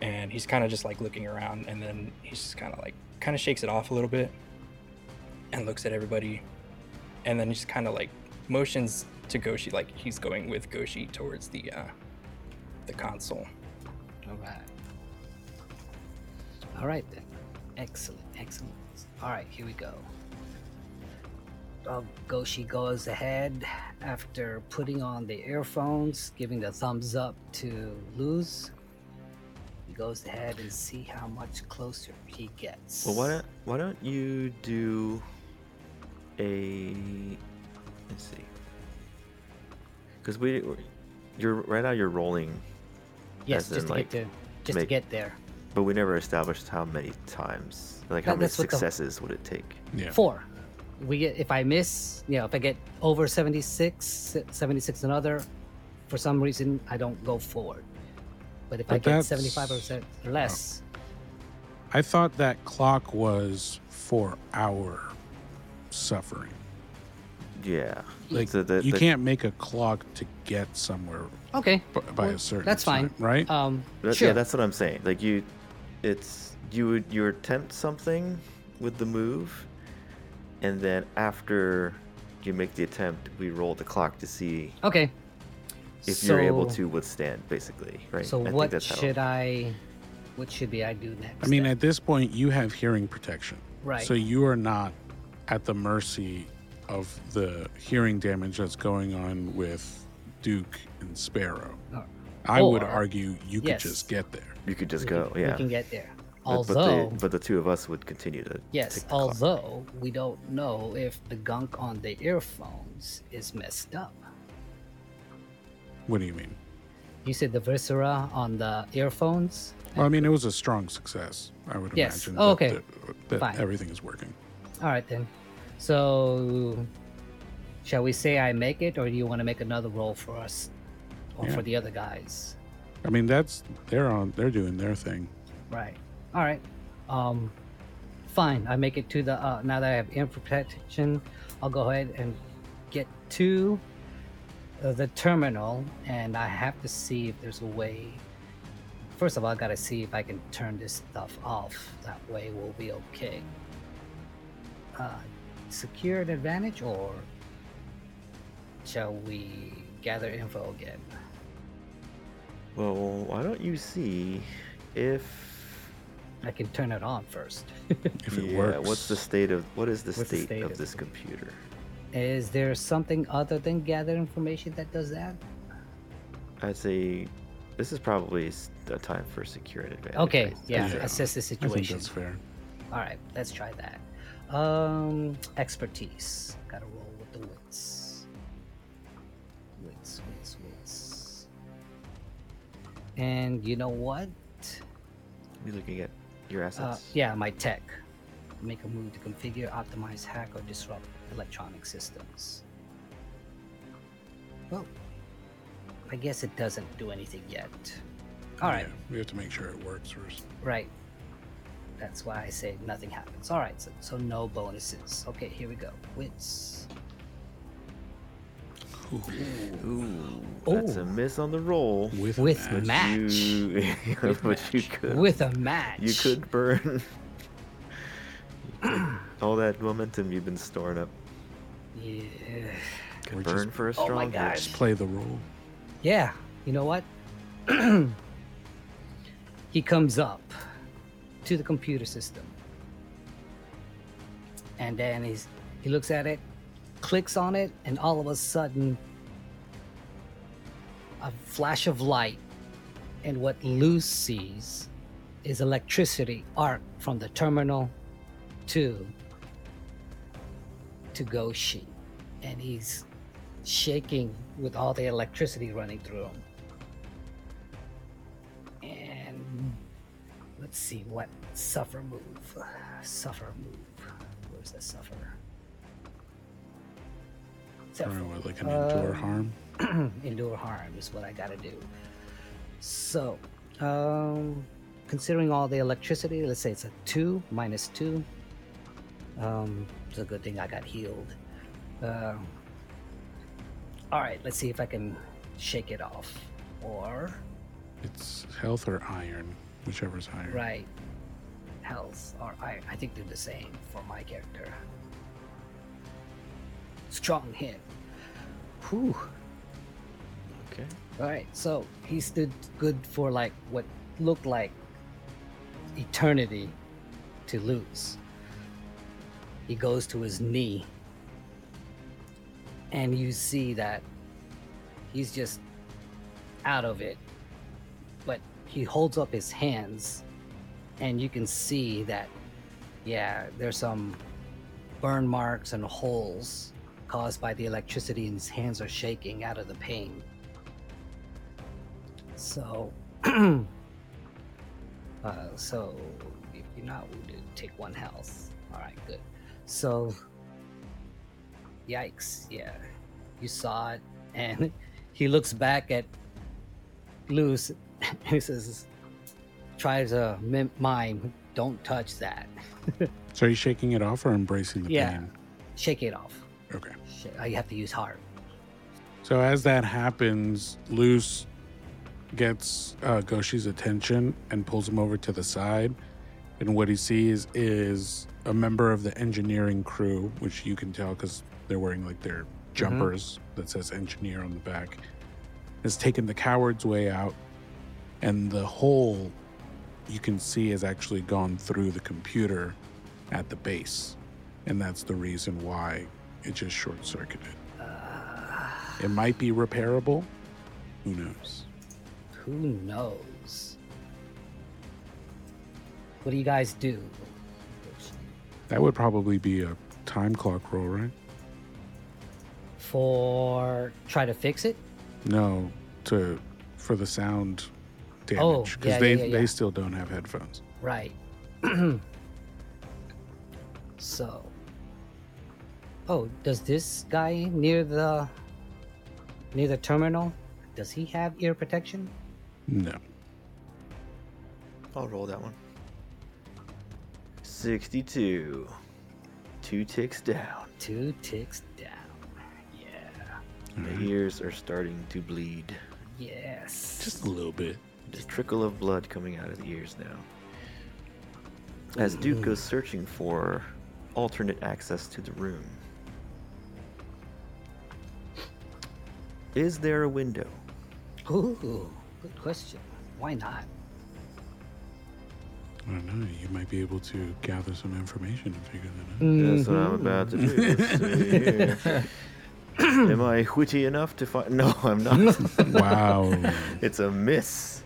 S4: and he's kind of just like looking around, and then he's just kind of like kind of shakes it off a little bit, and looks at everybody, and then just kind of like motions to Goshi like he's going with Goshi towards the uh the console.
S3: All right. All right then. Excellent. Excellent. All right, here we go. Uh, Goshi goes ahead after putting on the earphones, giving the thumbs up to Luce. He goes ahead and see how much closer he gets.
S1: Well, why don't why don't you do a let's see, because we you're right now you're rolling,
S3: Yes, just
S1: in,
S3: to
S1: like,
S3: get to just
S1: make-
S3: to get there.
S1: But we never established how many times, like how
S3: That-
S1: many
S3: that's what the-
S1: successes would it take?
S2: Yeah.
S3: Four. We get if I miss, you know, if I get over 76, 76 and other, for some reason I don't go forward. But if I
S2: But
S3: get
S2: that's-
S3: 75% or less,
S2: I thought that clock was for our suffering.
S1: Yeah,
S2: Like
S1: So the-
S2: you
S1: the-
S2: can't make a clock to get somewhere
S3: okay.
S2: b- by
S3: Well,
S2: a certain
S3: that's fine.
S2: time, right?
S3: Um
S1: That-
S3: sure.
S1: Yeah, that's what I'm saying. Like you, it's you would you attempt something with the move, and then after you make the attempt, we roll the clock to see
S3: okay.
S1: if you're able to withstand, basically, right?
S3: So
S1: I think
S3: what
S1: that's how-
S3: should I what should be I do next?
S2: I mean,
S3: then?
S2: at this point, you have hearing protection.
S3: Right.
S2: So you are not at the mercy of the hearing damage that's going on with Duke and Sparrow.
S3: Or-
S2: I would
S3: or-
S2: argue you could
S3: yes.
S2: just get there.
S1: You could just
S3: we
S1: go,
S3: can,
S1: yeah.
S3: We can get there.
S1: But- but,
S3: Although
S1: the, but the two of us would continue to.
S3: Yes,
S1: take the clock.
S3: although we don't know if the gunk on the earphones is messed up.
S2: What do you mean?
S3: You said the viscera on the earphones?
S2: Well, I mean, it was a strong success. I would
S3: Yes.
S2: imagine
S3: Oh, okay.
S2: that, that
S3: Fine.
S2: everything is working.
S3: All right then. So, shall we say I make it, or do you want to make another roll for us, or
S2: Yeah.
S3: for the other guys?
S2: I mean, that's they're on. They're doing their thing.
S3: Right. All right. Um, fine. I make it to the. Uh, now that I have ear protection, I'll go ahead and get to the terminal, and I have to see if there's a way. First of all, I gotta see if I can turn this stuff off. That way, we'll be okay. Uh, secure an advantage, or shall we gather info again?
S1: Well, why don't you see if
S3: I can turn it on first.
S2: If it
S1: yeah,
S2: works.
S1: What's the state of what is the
S3: What's the
S1: state,
S3: state
S1: of
S3: of
S1: this
S3: it?
S1: computer?
S3: Is there something other than gather information that does that?
S1: I'd say this is probably s- a time for secure and advantage.
S3: Okay,
S1: right?
S3: yeah,
S2: Yeah.
S3: assess the
S2: I think
S3: situation.
S2: that's fair.
S3: All right, let's try that. Um, expertise. Gotta roll And you know what?
S1: We're looking at Your
S3: Uh,
S1: assets.
S3: yeah, my tech. Make a move to configure, optimize, hack, or disrupt electronic systems. Well, I guess it doesn't do anything yet. All right,
S2: Yeah, we have to make sure it works first.
S3: right. That's why I say nothing happens. All right, so, so no bonuses. Okay, here we go. Wits.
S2: Ooh,
S1: Ooh, that's a miss on the roll.
S2: with a
S3: With
S2: match.
S3: match.
S1: You, but you could.
S3: With a match.
S1: You could burn. You could- all that momentum you've been storing up
S3: Yeah.
S1: could
S2: Or
S1: burn
S2: just-
S1: for a
S3: Oh
S1: strong
S3: my gosh.
S2: Just play the role.
S3: Yeah, you know what? he comes up to the computer system. And then he's he looks at it, clicks on it, and all of a sudden a flash of light and what Luce sees is electricity arc from the terminal to to Goshi. And he's shaking with all the electricity running through him. And let's see what suffer move. Suffer move. Where's the suffer?
S2: Or what, like an endure
S3: Um,
S2: harm.
S3: endure harm is what I gotta do. So, um, considering all the electricity, let's say it's a two minus two. Um, it's a good thing I got healed. Um, all right, let's see if I can shake it off. Or
S2: It's health or iron, whichever's higher.
S3: right, health or I. I think they're the same for my character. Strong hit. Whew.
S1: Okay.
S3: All right, so he stood good for like what looked like eternity to Luce. He goes to his knee, and you see that he's just out of it. But he holds up his hands, and you can see that, yeah, there's some burn marks and holes caused by the electricity, and his hands are shaking out of the pain. So, uh, so if you're not wounded, take one health. All right, good. So, yikes! Yeah, you saw it, and he looks back at Luce, and he says, "Try to mim- mime. Don't touch that.
S2: So are you shaking it off or embracing the
S3: Yeah.
S2: pain?
S3: Shake it off.
S2: Okay.
S3: Sh- uh, You have to use heart.
S2: So as that happens, Luce gets uh, Goshi's attention and pulls him over to the side. And what he sees is a member of the engineering crew, which you can tell because they're wearing like their jumpers that says engineer on the back, has taken the coward's way out. And the hole you can see has actually gone through the computer at the base. And that's the reason why it just short circuited. It might be repairable. Who knows?
S3: Who knows? What do you guys do?
S2: That would probably be a time clock roll, right?
S3: For try to fix it?
S2: No, to for the sound
S3: Oh,
S2: damage because
S3: yeah,
S2: they
S3: yeah, yeah,
S2: they still don't have headphones.
S3: Right. so. Oh, does this guy near the near the terminal? Does he have ear protection?
S2: No.
S1: I'll roll that one. 62. Two ticks down.
S3: Two ticks down. Yeah.
S1: The mm-hmm. ears are starting to bleed.
S3: Yes.
S2: Just a little bit.
S1: Just trickle of blood coming out of the ears now. As Duke mm. goes searching for alternate access to the room. Is there a window?
S3: Ooh, good question. Why not?
S2: I don't know. You might be able to gather some information and figure that out.
S1: That's what I'm mm-hmm. about to do. Let's see here. Am I witty enough to find? No, I'm not.
S2: Wow.
S1: it's a miss.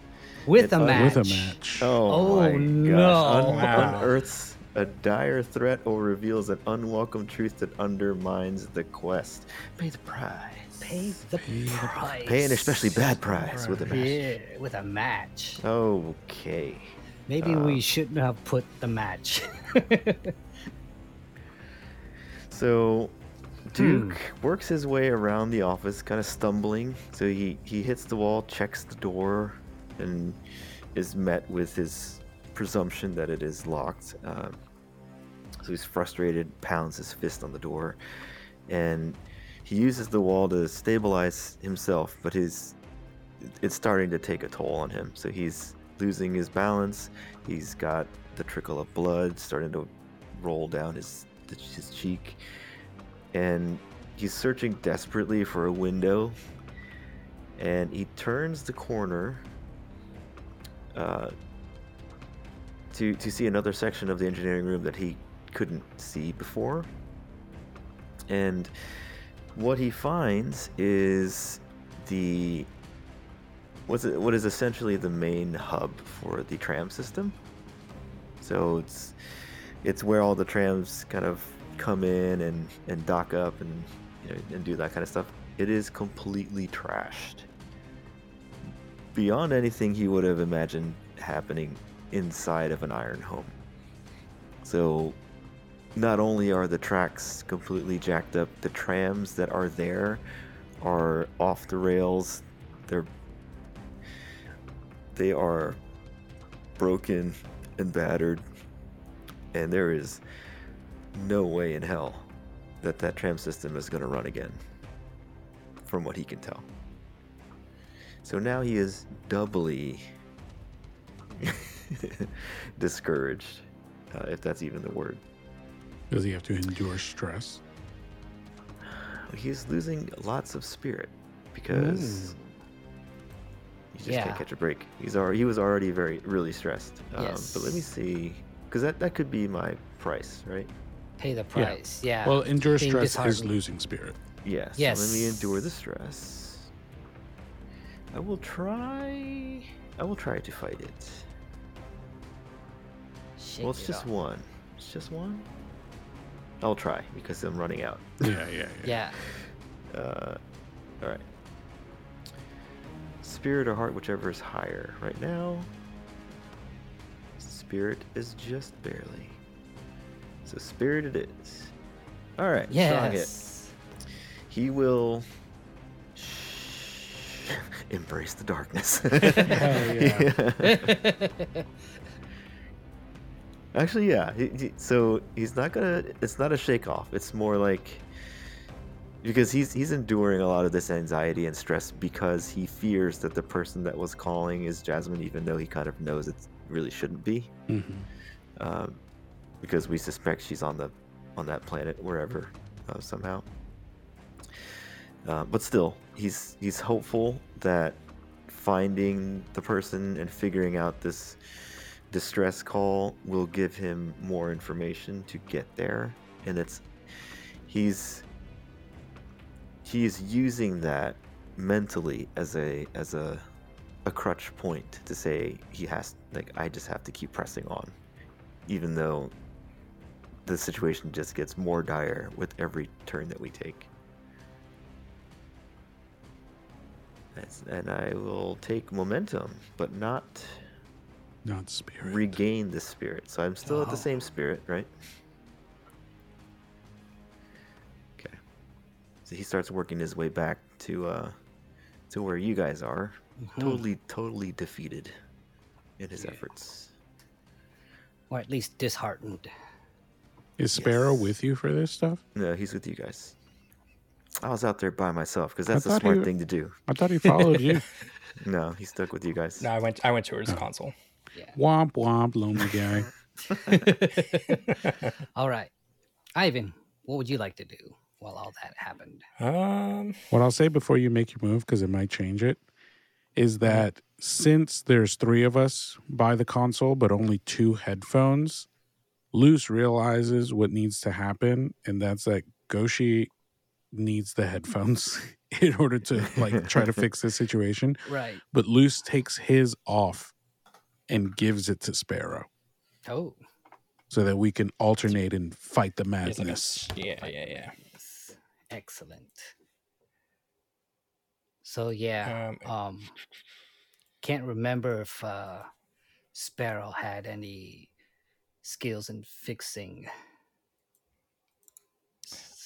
S3: With
S1: It-
S3: a match.
S2: With a match.
S1: Oh,
S3: Oh,
S1: my
S3: no.
S1: gosh. Un-
S2: Wow.
S1: Unearths a dire threat or reveals an unwelcome truth that undermines the quest. Pay the price.
S3: Pay the price.
S1: Pay an especially bad price with a match.
S3: Yeah, with a match.
S1: Okay.
S3: Maybe
S1: Um,
S3: we shouldn't have put the match.
S1: So Duke
S3: Hmm.
S1: works his way around the office, kind of stumbling. So he, he hits the wall, checks the door, and is met with his presumption that it is locked. Um, so he's frustrated, pounds his fist on the door, and he uses the wall to stabilize himself, but his it's starting to take a toll on him. So he's losing his balance. He's got the trickle of blood starting to roll down his his cheek, and he's searching desperately for a window. And he turns the corner uh, to to see another section of the engineering room that he couldn't see before. And what he finds is the what's it, what is essentially the main hub for the tram system. So it's it's where all the trams kind of come in and, and dock up and you know, and do that kind of stuff. It is completely trashed. Beyond anything he would have imagined happening inside of an iron home. So not only are the tracks completely jacked up, the trams that are there are off the rails. They're they are broken and battered, and there is no way in hell that that tram system is going to run again, from what he can tell. So now he is doubly discouraged, uh, if that's even the word.
S2: Does he have to endure stress?
S1: He's losing lots of spirit because you just
S3: Yeah.
S1: can't catch a break. He's already he was already very really stressed. Um, But let me see, because that that could be my price, right?
S3: Pay the price. Yeah.
S2: Well, endure
S3: Being
S2: stress is
S3: disheartened.
S2: losing spirit.
S1: Yes. So let me endure the stress. I will try. I will try to fight it.
S3: Shake
S1: well, it's
S3: it
S1: just
S3: off.
S1: one. It's just one. I'll try because I'm running out.
S2: Yeah, yeah, yeah.
S3: Yeah.
S1: Uh, all right. Spirit or heart, whichever is higher. Right now, spirit is just barely. So spirit it is. All right. Strong hit.
S3: Yes.
S1: He will embrace the darkness.
S2: yeah.
S1: Actually, yeah. He, he- so he's not gonna. It's not a shake off. It's more like because he's he's enduring a lot of this anxiety and stress because he fears that the person that was calling is Jasmine, even though he kind of knows it really shouldn't be.
S2: Mhm.
S1: Um, because we suspect she's on the on that planet wherever uh, somehow. Uh, but still, he's he's hopeful that finding the person and figuring out this distress call will give him more information to get there, and it's he's he's using that mentally as a as a a crutch point to say he has like I just have to keep pressing on, even though the situation just gets more dire with every turn that we take. And I will take momentum, but not
S2: Not spirit.
S1: regain the spirit. So I'm still at the
S3: Oh.
S1: same spirit, right? Okay. So he starts working his way back to uh to where you guys are.
S3: Mhm.
S1: Totally, totally defeated in his
S3: Yeah.
S1: efforts.
S3: Or at least disheartened.
S2: Is Sparrow
S1: Yes.
S2: with you for this stuff?
S1: No, he's with you guys. I was out there by myself because that's the smart
S2: he-
S1: thing to do.
S2: I thought he followed you.
S1: No, he stuck with you guys.
S4: No, I went. I went to his
S2: Oh.
S4: console.
S3: Yeah.
S2: womp womp, lonely guy.
S3: All right. Ivan, what would you like to do while all that happened?
S4: um,
S2: What I'll say before you make your move, because it might change it, is that since there's three of us by the console, but only two headphones, Luce realizes what needs to happen, and that's that Goshi needs the headphones in order to like try to fix the situation.
S3: Right.
S2: But Luce takes his off and gives it to Sparrow
S3: Oh.
S2: so that we can alternate and fight the
S4: it's like a
S2: madness.
S4: s- yeah, yeah, yeah.
S3: Excellent. So yeah,
S4: Um,
S3: um can't remember if uh Sparrow had any skills in fixing.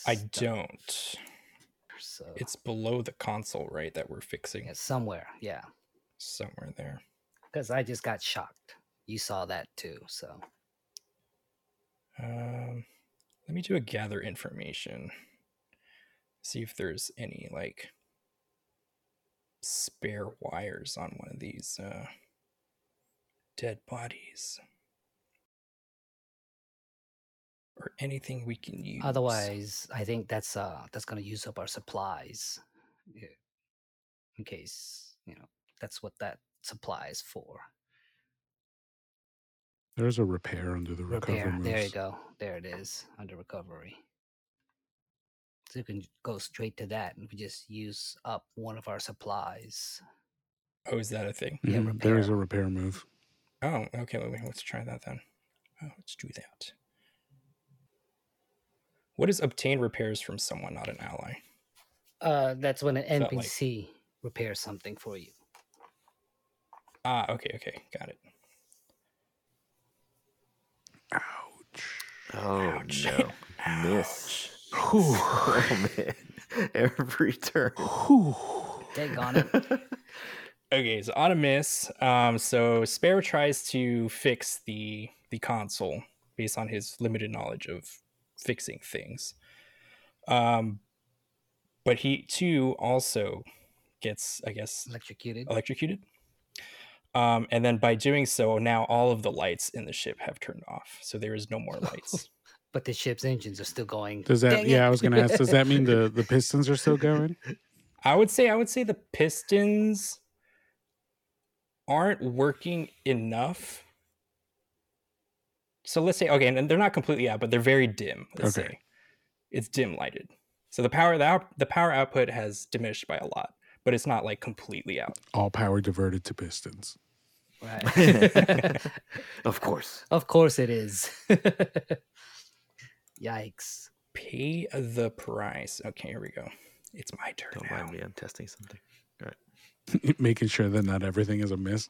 S4: I
S3: stuff,
S4: don't.
S3: So
S4: It's below the console, right? That we're fixing
S3: yeah, somewhere, yeah.
S4: somewhere there.
S3: Because I just got shocked. You saw that too, so
S4: Um, let me do a gather information. See if there's any like spare wires on one of these uh, dead bodies. Or anything we can use.
S3: otherwise, I think that's uh that's gonna use up our supplies. Yeah. In case you know that's what that supply is for.
S2: There's a repair under the recovery
S3: Repair. There you go. There it is under recovery. So you can go straight to that and we just use up one of our supplies.
S4: Oh, is that a thing?
S3: Yeah,
S2: Mhm, There is a
S3: repair.
S2: move.
S4: Oh, okay. Let me, let's try that then. Oh, let's do that. What is obtain repairs from someone, not an ally?
S3: Uh, that's when an
S4: that like-
S3: NPC repairs something for you.
S4: Ah, okay, okay, got it.
S2: Ouch.
S1: Oh
S4: Ouch.
S1: no. Miss.
S2: Whew.
S1: Oh man. Every turn.
S2: Whew.
S3: Daggone it.
S4: Okay, so on a miss, um, so Spare tries to fix the the console based on his limited knowledge of fixing things. Um, but he too also gets, I guess,
S3: Electrocuted.
S4: electrocuted. Um, and then by doing so, now all of the lights in the ship have turned off, so there is no more lights.
S3: But the ship's engines are still going.
S2: Does that?
S3: Dang
S2: Yeah,
S3: it.
S2: I was gonna ask. Does that mean the the pistons are still going?
S4: I would say I would say the pistons aren't working enough. So let's say okay, and they're not completely out, but they're very dim. Let's
S2: Okay.
S4: say it's dim lighted. So the power the, out, the power output has diminished by a lot, but it's not like completely out.
S2: All power diverted to pistons.
S3: Right.
S1: Of course.
S3: of course it is. Yikes.
S4: Pay the price. Okay, here we go. It's my turn
S1: Don't
S4: now.
S1: mind me. I'm testing something.
S2: Making sure that not everything is a miss.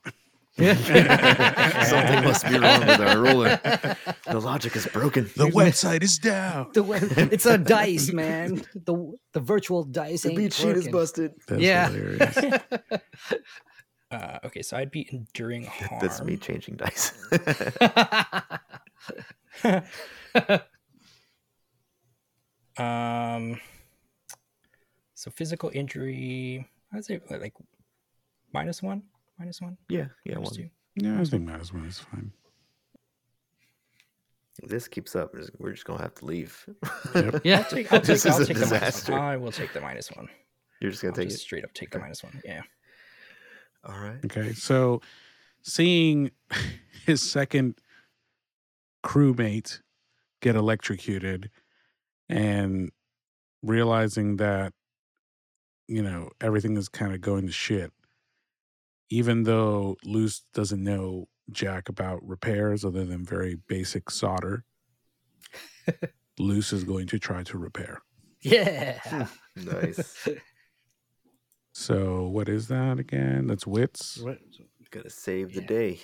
S1: Something must be wrong with our roller. The logic is broken.
S2: The website is down.
S3: The way, it's a dice, man. The the virtual dice
S1: The
S3: ain't
S1: beat sheet is busted.
S2: That's
S3: Yeah.
S2: hilarious.
S4: Uh, okay, so I'd be enduring harm.
S1: That's me changing dice.
S4: Um, so physical injury, I'd say like minus one, minus one,
S1: yeah, yeah.
S4: minus
S1: One.
S4: two.
S2: Yeah, I think might as well. Fine.
S1: If this keeps up, we're just- gonna have to leave.
S2: Yep.
S3: yeah.
S4: I'll take, I'll
S1: This
S4: take, I'll
S1: is a
S4: take the
S1: disaster.
S4: one. I will take the minus one.
S1: You're just gonna
S4: I'll
S1: take
S4: just
S1: it.
S4: straight up take the minus one. Yeah.
S1: All right.
S2: Okay, so seeing his second crewmate get electrocuted and realizing that you know everything is kind of going to shit even though Luce doesn't know jack about repairs other than very basic solder Luce is going to try to repair
S3: Yeah.
S1: Hmm, nice.
S2: so what is that again that's wits
S3: What-
S1: Gotta save the
S3: Yeah.
S1: day.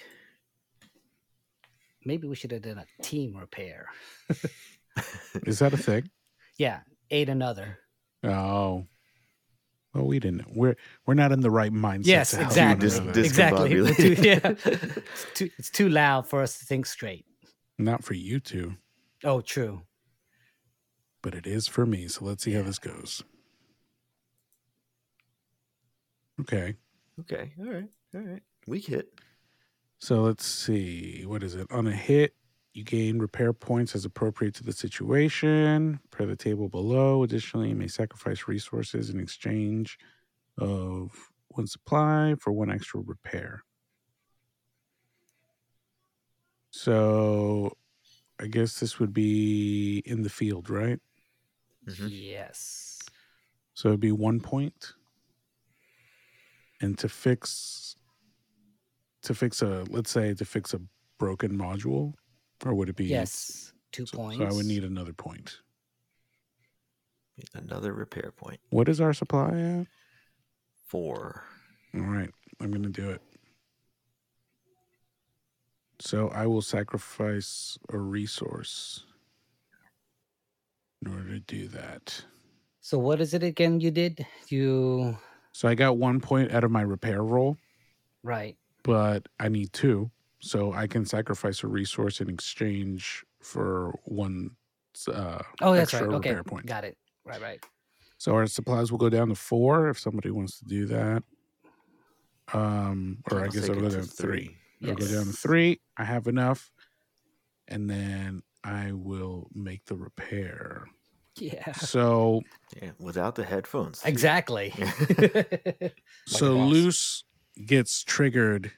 S3: Maybe we should have done a team repair.
S2: is that a thing
S3: Yeah, ate another.
S2: Oh. Well, we didn't. We're we're not in the right mindset.
S3: Yes,
S2: to
S3: exactly.
S1: dis-
S3: exactly. We're too- yeah. it's, too, it's too loud for us to think straight.
S2: Not for you two,
S3: Oh, true.
S2: but it is for me. So let's see how this goes. Okay.
S1: Okay. All right. All right. Weak hit.
S2: So let's see. What is it? On a hit, you gain repair points as appropriate to the situation. Per the table below. Additionally, you may sacrifice resources in exchange of one supply for one extra repair. So I guess this would be in the field, right?
S1: Mhm.
S3: Yes.
S2: So it'd be one point. And to fix to fix a let's say to fix a broken module, or would it be
S3: Yes. Two
S2: So,
S3: points.
S2: so I would need another point.
S1: Another repair point.
S2: What is our supply at?
S1: Four.
S2: All right, I'm gonna do it. So I will sacrifice a resource in order to do that.
S3: So what is it again you did? You
S2: So I got one point out of my repair roll,
S3: right.
S2: but I need two. So I can sacrifice a resource in exchange for one uh,
S3: Oh, that's
S2: extra
S3: right. Okay.
S2: repair point.
S3: Got it. Right, right.
S2: So our supplies will go down to four if somebody wants to do that. Um, or I
S1: I'll
S2: guess
S1: take
S2: I'll go down to three. I'll go down to three. I have enough. And then I will make the repair.
S3: Yeah.
S2: So
S1: Yeah, without the headphones. too.
S3: Exactly.
S2: so
S4: boss.
S2: Luce gets triggered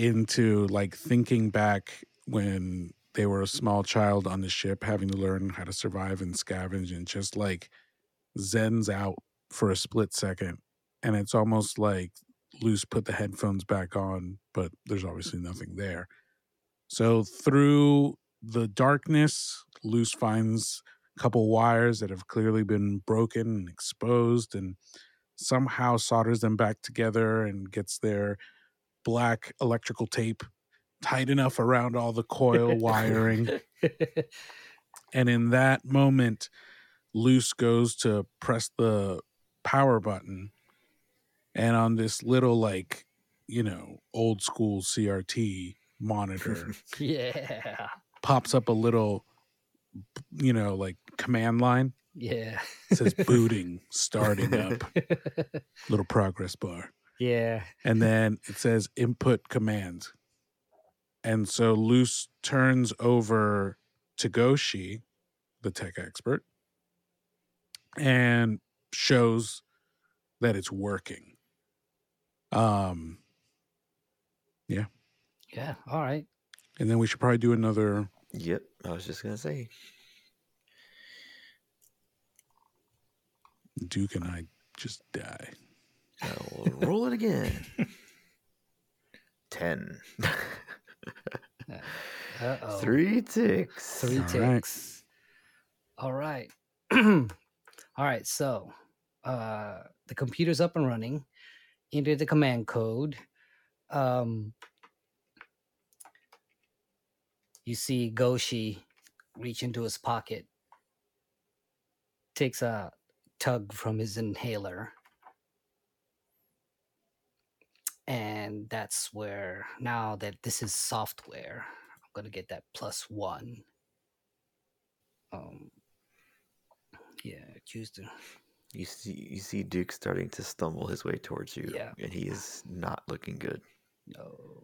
S2: into like thinking back when they were a small child on the ship having to learn how to survive and scavenge and just like zens out for a split second. And it's almost like Luce put the headphones back on but there's obviously nothing there. So through the darkness Luce finds a couple wires that have clearly been broken and exposed and somehow solders them back together and gets their black electrical tape tight enough around all the coil wiring. And in that moment, Luce goes to press the power button. And on this little, like, you know, old school CRT monitor
S3: yeah.
S2: pops up a little, you know, like command line.
S3: Yeah.
S2: It says booting, starting up, little progress bar.
S3: Yeah.
S2: and then it says input commands. And so Luce turns over to Goshi, the tech expert, and shows that it's working. Um,
S3: yeah. Yeah. All right.
S2: and then we should probably do another.
S1: Yep, I was just gonna say.
S2: Duke and I just die.
S1: I'll roll it again. Ten.
S3: Uh oh.
S1: Three ticks.
S3: Three
S2: All right.
S3: ticks. All right. All right. So uh the computer's up and running. Enter the command code. Um you see Goshi reach into his pocket, takes a tug from his inhaler. And that's where now that this is software, I'm gonna get that plus one. Um yeah, choose to
S1: You see, you see Duke starting to stumble his way towards you,
S3: Yeah.
S1: and he is not looking good.
S3: no.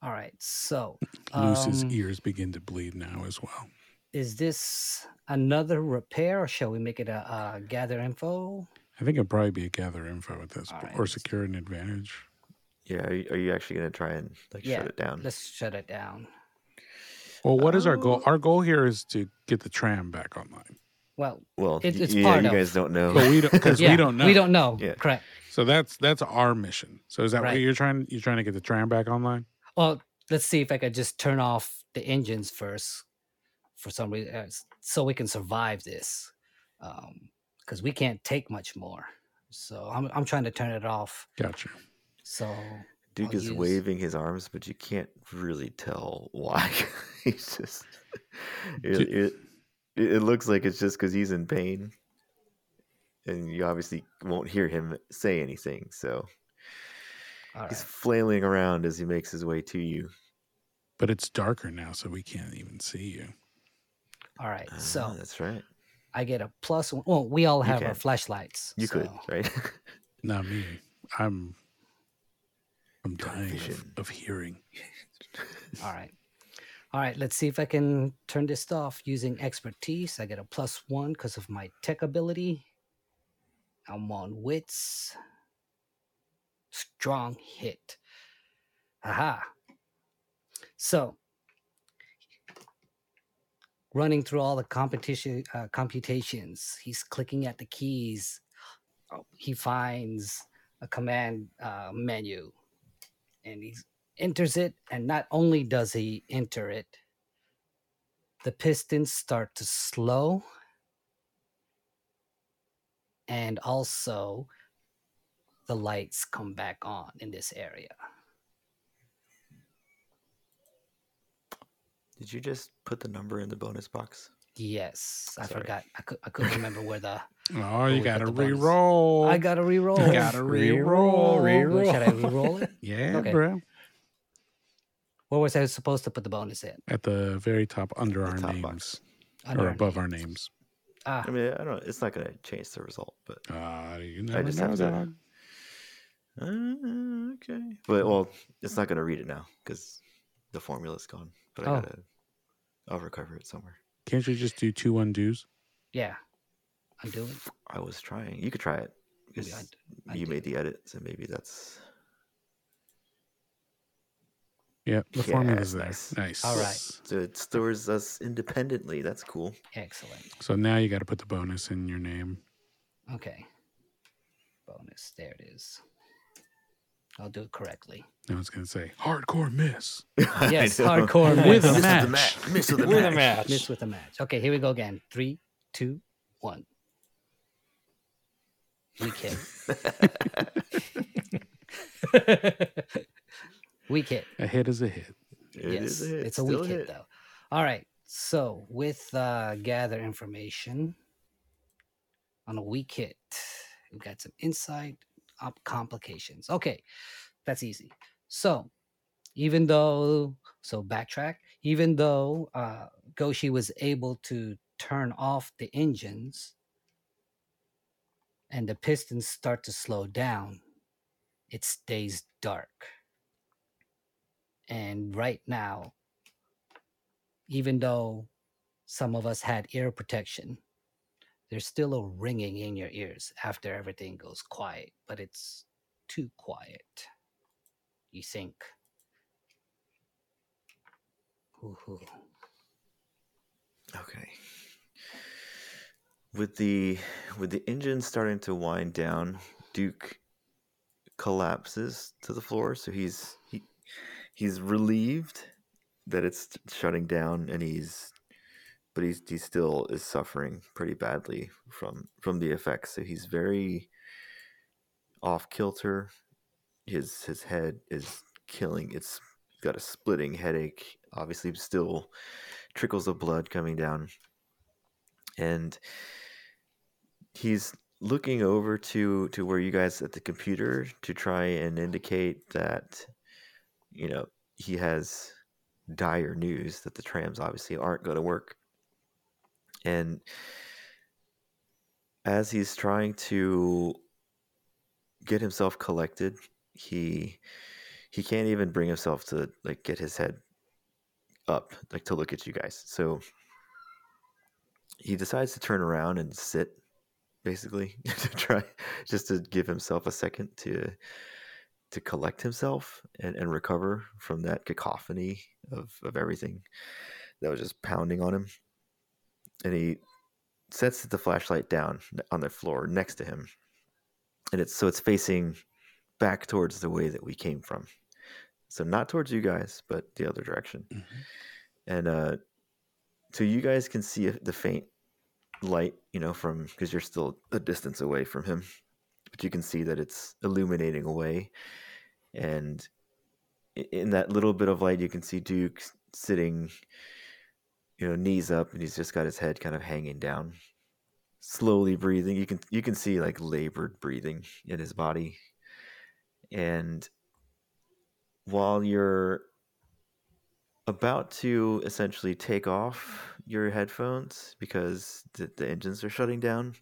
S3: All right, so
S2: Luce's
S3: um,
S2: ears begin to bleed now as well.
S3: is this another repair or shall we make it a, a gather info?
S2: I think it'd probably be a gather info at this point,
S3: right,
S2: or secure an advantage.
S1: Yeah, are you, are you actually gonna try and like
S3: Yeah,
S1: shut it down?
S3: Let's shut it down.
S2: Well, what is our goal?
S1: Oh.
S2: Our goal here is to get the tram back online.
S3: Well,
S1: Well,
S3: It-
S1: y-
S3: it's
S1: yeah,
S3: part
S1: you
S3: of-
S1: guys don't know.
S2: But we don't because
S3: yeah,
S2: we don't know.
S3: We don't know.
S1: Yeah.
S3: Correct.
S2: So that's that's our mission. So is that what you're trying? You're trying to get the tram back online?
S3: Well, let's see if I could just turn off the engines first for some reason, uh, so we can survive this, because we can't take much more. So I'm I'm trying to turn it off.
S2: Gotcha.
S3: So
S1: Duke
S3: I'll
S1: is
S3: use-
S1: waving his arms, but you can't really tell why. he's just. It, it, it looks like it's just because he's in pain, and you obviously won't hear him say anything. So
S3: all
S1: he's
S3: right.
S1: flailing around as he makes his way to you.
S2: But it's darker now, so we can't even see you.
S3: All right.
S1: Ah,
S3: So
S1: that's right.
S3: I get a plus one. Well, we all have our flashlights.
S1: You could, right?
S2: Not me. I'm. I'm dying of, of hearing.
S3: All right. All right. Let's see if I can turn this off using expertise. I get a plus one because of my tech ability. I'm on wits. Strong hit. Aha. So, running through all the competition uh, computations, he's clicking at the keys. Oh, he finds a command uh, menu, and he enters it. And not only does he enter it, the pistons start to slow, and also the lights come back on in this area.
S1: Did you just put the number in the bonus box?
S3: Yes, I
S1: Sorry.
S3: forgot. I could I couldn't remember where the.
S2: Oh,
S3: we
S2: you got to
S3: the
S2: re-roll.
S3: I got to re-roll.
S2: You gotta
S4: Re-roll,
S2: re-roll.
S4: re-roll.
S3: Should I re-roll it?
S2: Yeah,
S3: Okay.
S2: bro.
S3: Where was I supposed to put the bonus in?
S2: At the very top, under
S1: The
S2: our
S1: top
S2: names
S1: box.
S3: Under
S2: or
S3: our
S2: above our
S3: names.
S2: names.
S3: Ah,
S1: I mean, I don't. It's not going to change the result, but
S2: Uh, you never
S1: just
S2: know,
S1: have to-
S2: dog.
S1: uh, okay. But well, it's not going to read it now because the formula's gone. But I
S3: Oh.
S1: gotta. I'll recover it somewhere.
S2: Can't you just do two undos?
S3: yeah. Undo it.
S1: I was trying. You could try it
S3: Maybe
S1: because
S3: undo-
S1: you
S3: undo
S1: made
S3: it.
S1: the edit, so maybe that's
S2: Yeah, the
S1: Yeah,
S2: is there.
S1: nice.
S2: Nice.
S3: All right.
S1: so it stores us independently. That's cool.
S3: Excellent.
S2: So now you got to put the bonus in your name.
S3: Okay. Bonus. There it is. I'll do it correctly.
S2: I was going to say hardcore miss.
S3: Yes,
S1: I know.
S3: hardcore
S2: With a
S3: miss.
S1: Miss
S2: match.
S1: the match. Miss with the
S4: With a
S1: match.
S4: match.
S3: Miss with a match. Okay, here we go again. Three, two, one. Weak hit. Weak hit.
S2: A hit is a hit.
S1: It
S3: yes,
S1: is a hit.
S3: it's a
S1: Still
S3: weak hit. though. All right. So with uh, gather information on a weak hit, we've got some insight up complications. Okay, that's easy. So even though so backtrack, even though uh, Goshi was able to turn off the engines and the pistons start to slow down, it stays dark. And right now, even though some of us had ear protection, there's still a ringing in your ears after everything goes quiet, but it's too quiet. You think. Hoo-hoo.
S1: Okay. With the with the engine starting to wind down, Duke collapses to the floor. So he's he he's relieved that it's shutting down, and he's but he's he still is suffering pretty badly from from the effects. So he's very off kilter. His his head is killing. It's got a splitting headache. Obviously, still trickles of blood coming down, and he's looking over to to where you guys at the computer to try and indicate that you know he has dire news that the trams obviously aren't going to work and as he's trying to get himself collected he he can't even bring himself to like get his head up like to look at you guys. So he decides to turn around and sit basically to try just to give himself a second to to collect himself and, and recover from that cacophony of, of everything that was just pounding on him and he sets the flashlight down on the floor next to him. And it's so it's facing back towards the way that we came from. So not towards you guys but the other direction.
S2: Mhm.
S1: and uh so you guys can see the faint light you know from because you're still a distance away from him but you can see that it's illuminating away. And in that little bit of light you can see duke sitting you know knees up and he's just got his head kind of hanging down. Slowly breathing. You can you can see like labored breathing in his body. And while you're about to essentially take off your headphones because the, the engines are shutting down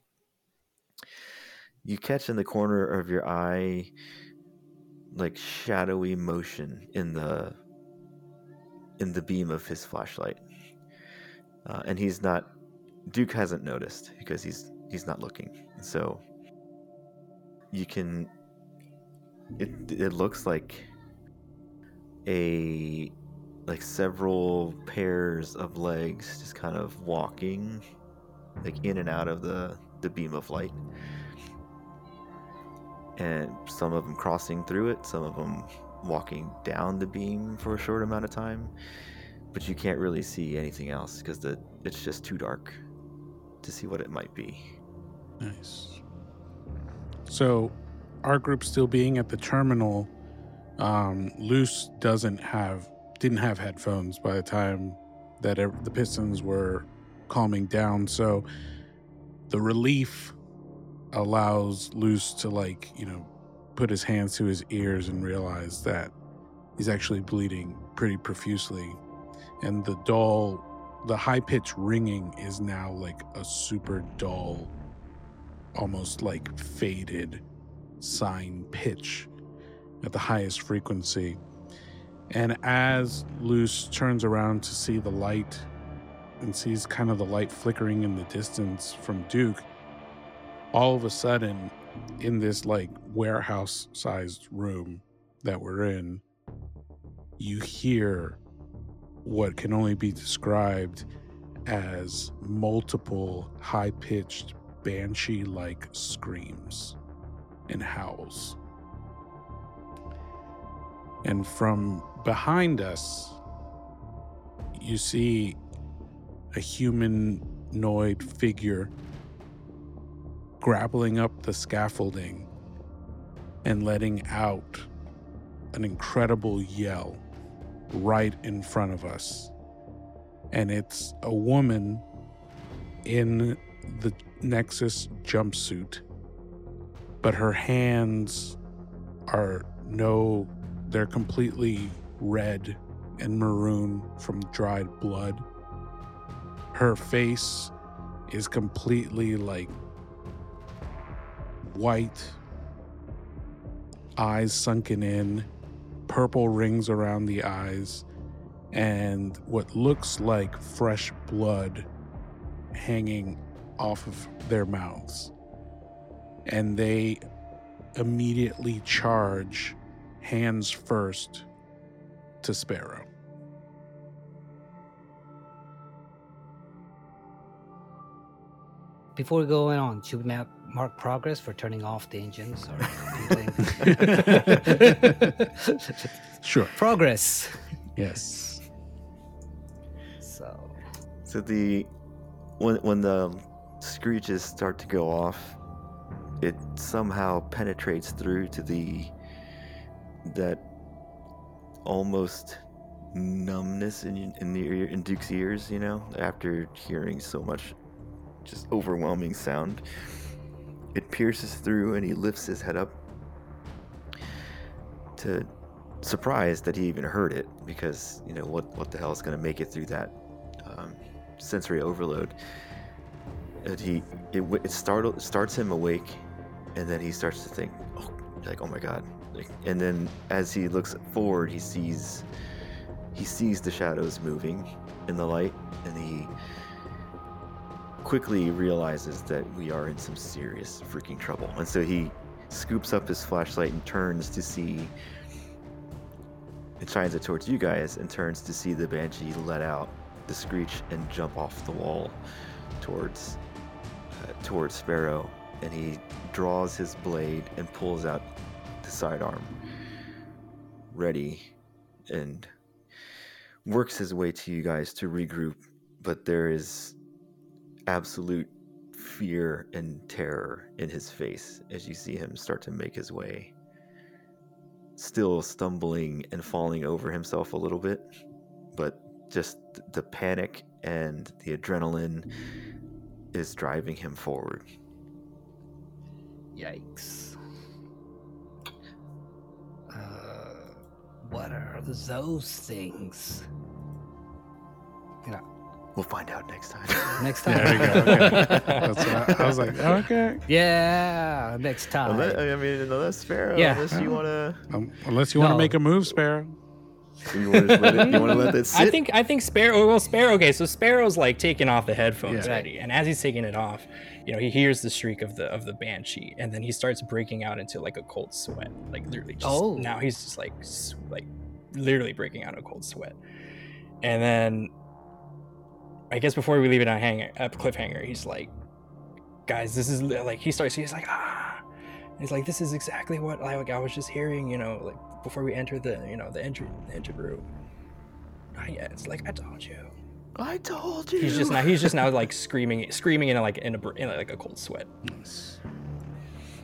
S1: you catch in the corner of your eye like shadowy motion in the in the beam of his flashlight uh, and he's not duke hasn't noticed because he's he's not looking. So you can it it looks like a like several pairs of legs just kind of walking like in and out of the the beam of light. And some of them crossing through it some of them walking down the beam for a short amount of time but you can't really see anything else because the it's just too dark to see what it might be
S2: Nice. So, our group still being at the terminal, um, Luce doesn't have didn't have headphones by the time that ev- the pistons were calming down. So the relief allows Luce to like, you know, put his hands to his ears and realize that he's actually bleeding pretty profusely. And the dull, the high pitched ringing is now like a super dull, almost like faded sine pitch at the highest frequency. And as Luce turns around to see the light and sees kind of the light flickering in the distance from Duke, all of a sudden, in this like warehouse sized room that we're in, you hear what can only be described as multiple high pitched banshee like screams and howls. And from behind us, you see a humanoid figure grappling up the scaffolding and letting out an incredible yell right in front of us. And it's a woman in the Nexus jumpsuit, but her hands are no, they're completely red and maroon from dried blood. Her face is completely like white, eyes sunken in, purple rings around the eyes, and what looks like fresh blood hanging off of their mouths. And they immediately charge, hands first, to Sparrow.
S3: Before we go on, should we mark progress for turning off the engines or?
S2: Sure.
S3: progress.
S2: Yes.
S3: So
S1: So the when when the screeches start to go off, it somehow penetrates through to the that almost numbness in in the ear, in Duke's ears. You know, after hearing so much just overwhelming sound, it pierces through, and he lifts his head up to surprised that he even heard it because you know what what the hell is going to make it through that um, sensory overload. And he it, it startled starts him awake, and then he starts to think, oh, like oh my god, like, and then as he looks forward, he sees he sees the shadows moving in the light, and he quickly realizes that we are in some serious freaking trouble, and so he scoops up his flashlight and turns to see It shines it towards you guys and turns to see the banshee let out the screech and jump off the wall towards uh, towards Sparrow. And he draws his blade and pulls out the sidearm ready and works his way to you guys to regroup. But there is absolute fear and terror in his face as you see him start to make his way still stumbling and falling over himself a little bit, but just the panic and the adrenaline is driving him forward.
S3: Yikes. Uh, what are those things? You know,
S1: We'll find out next time.
S3: next time.
S2: There you go. Okay. That's what I, I was like, okay.
S3: Yeah, next time.
S1: Unless, I mean, unless Sparrow,
S3: Yeah.
S1: unless you want to,
S2: Um, unless you want to
S3: No.
S2: make a move, Sparrow.
S1: you want to let it, you want to let that sit.
S4: I think I think Sparrow. Well, Sparrow. Okay, so Sparrow's like taking off the headphones
S2: Yeah.
S4: already, and as he's taking it off, you know, he hears the shriek of the of the banshee, and then he starts breaking out into like a cold sweat, like literally. Just,
S3: Oh.
S4: Now he's just like s- like literally breaking out a cold sweat, and then I guess before we leave it on hang up cliffhanger, he's like, guys, this is like he starts. He's like ah. He's like, this is exactly what like I was just hearing, you know, like before we enter the, you know, the entry, the entry room. Not yet. It's like I told you.
S1: I told you.
S4: He's just now. He's just now like screaming, screaming in a, like in a br- in like a cold sweat.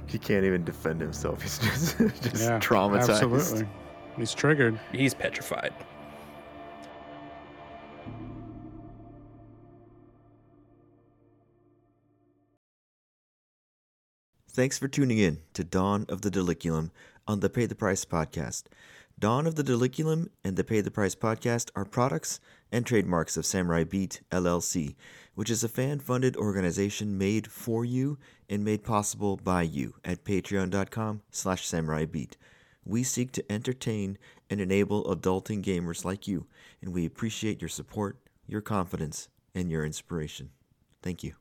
S1: He can't even defend himself. He's just, just
S2: Yeah,
S1: traumatized.
S2: Absolutely. He's triggered.
S4: He's petrified.
S1: Thanks for tuning in to Dawn of the Diliculum on the Pay the Price podcast. Dawn of the Diliculum and the Pay the Price podcast are products and trademarks of Samurai Beat LLC, which is a fan funded organization made for you and made possible by you at patreon.com slash samuraibeat. We seek to entertain and enable adulting gamers like you, and we appreciate your support, your confidence, and your inspiration. Thank you.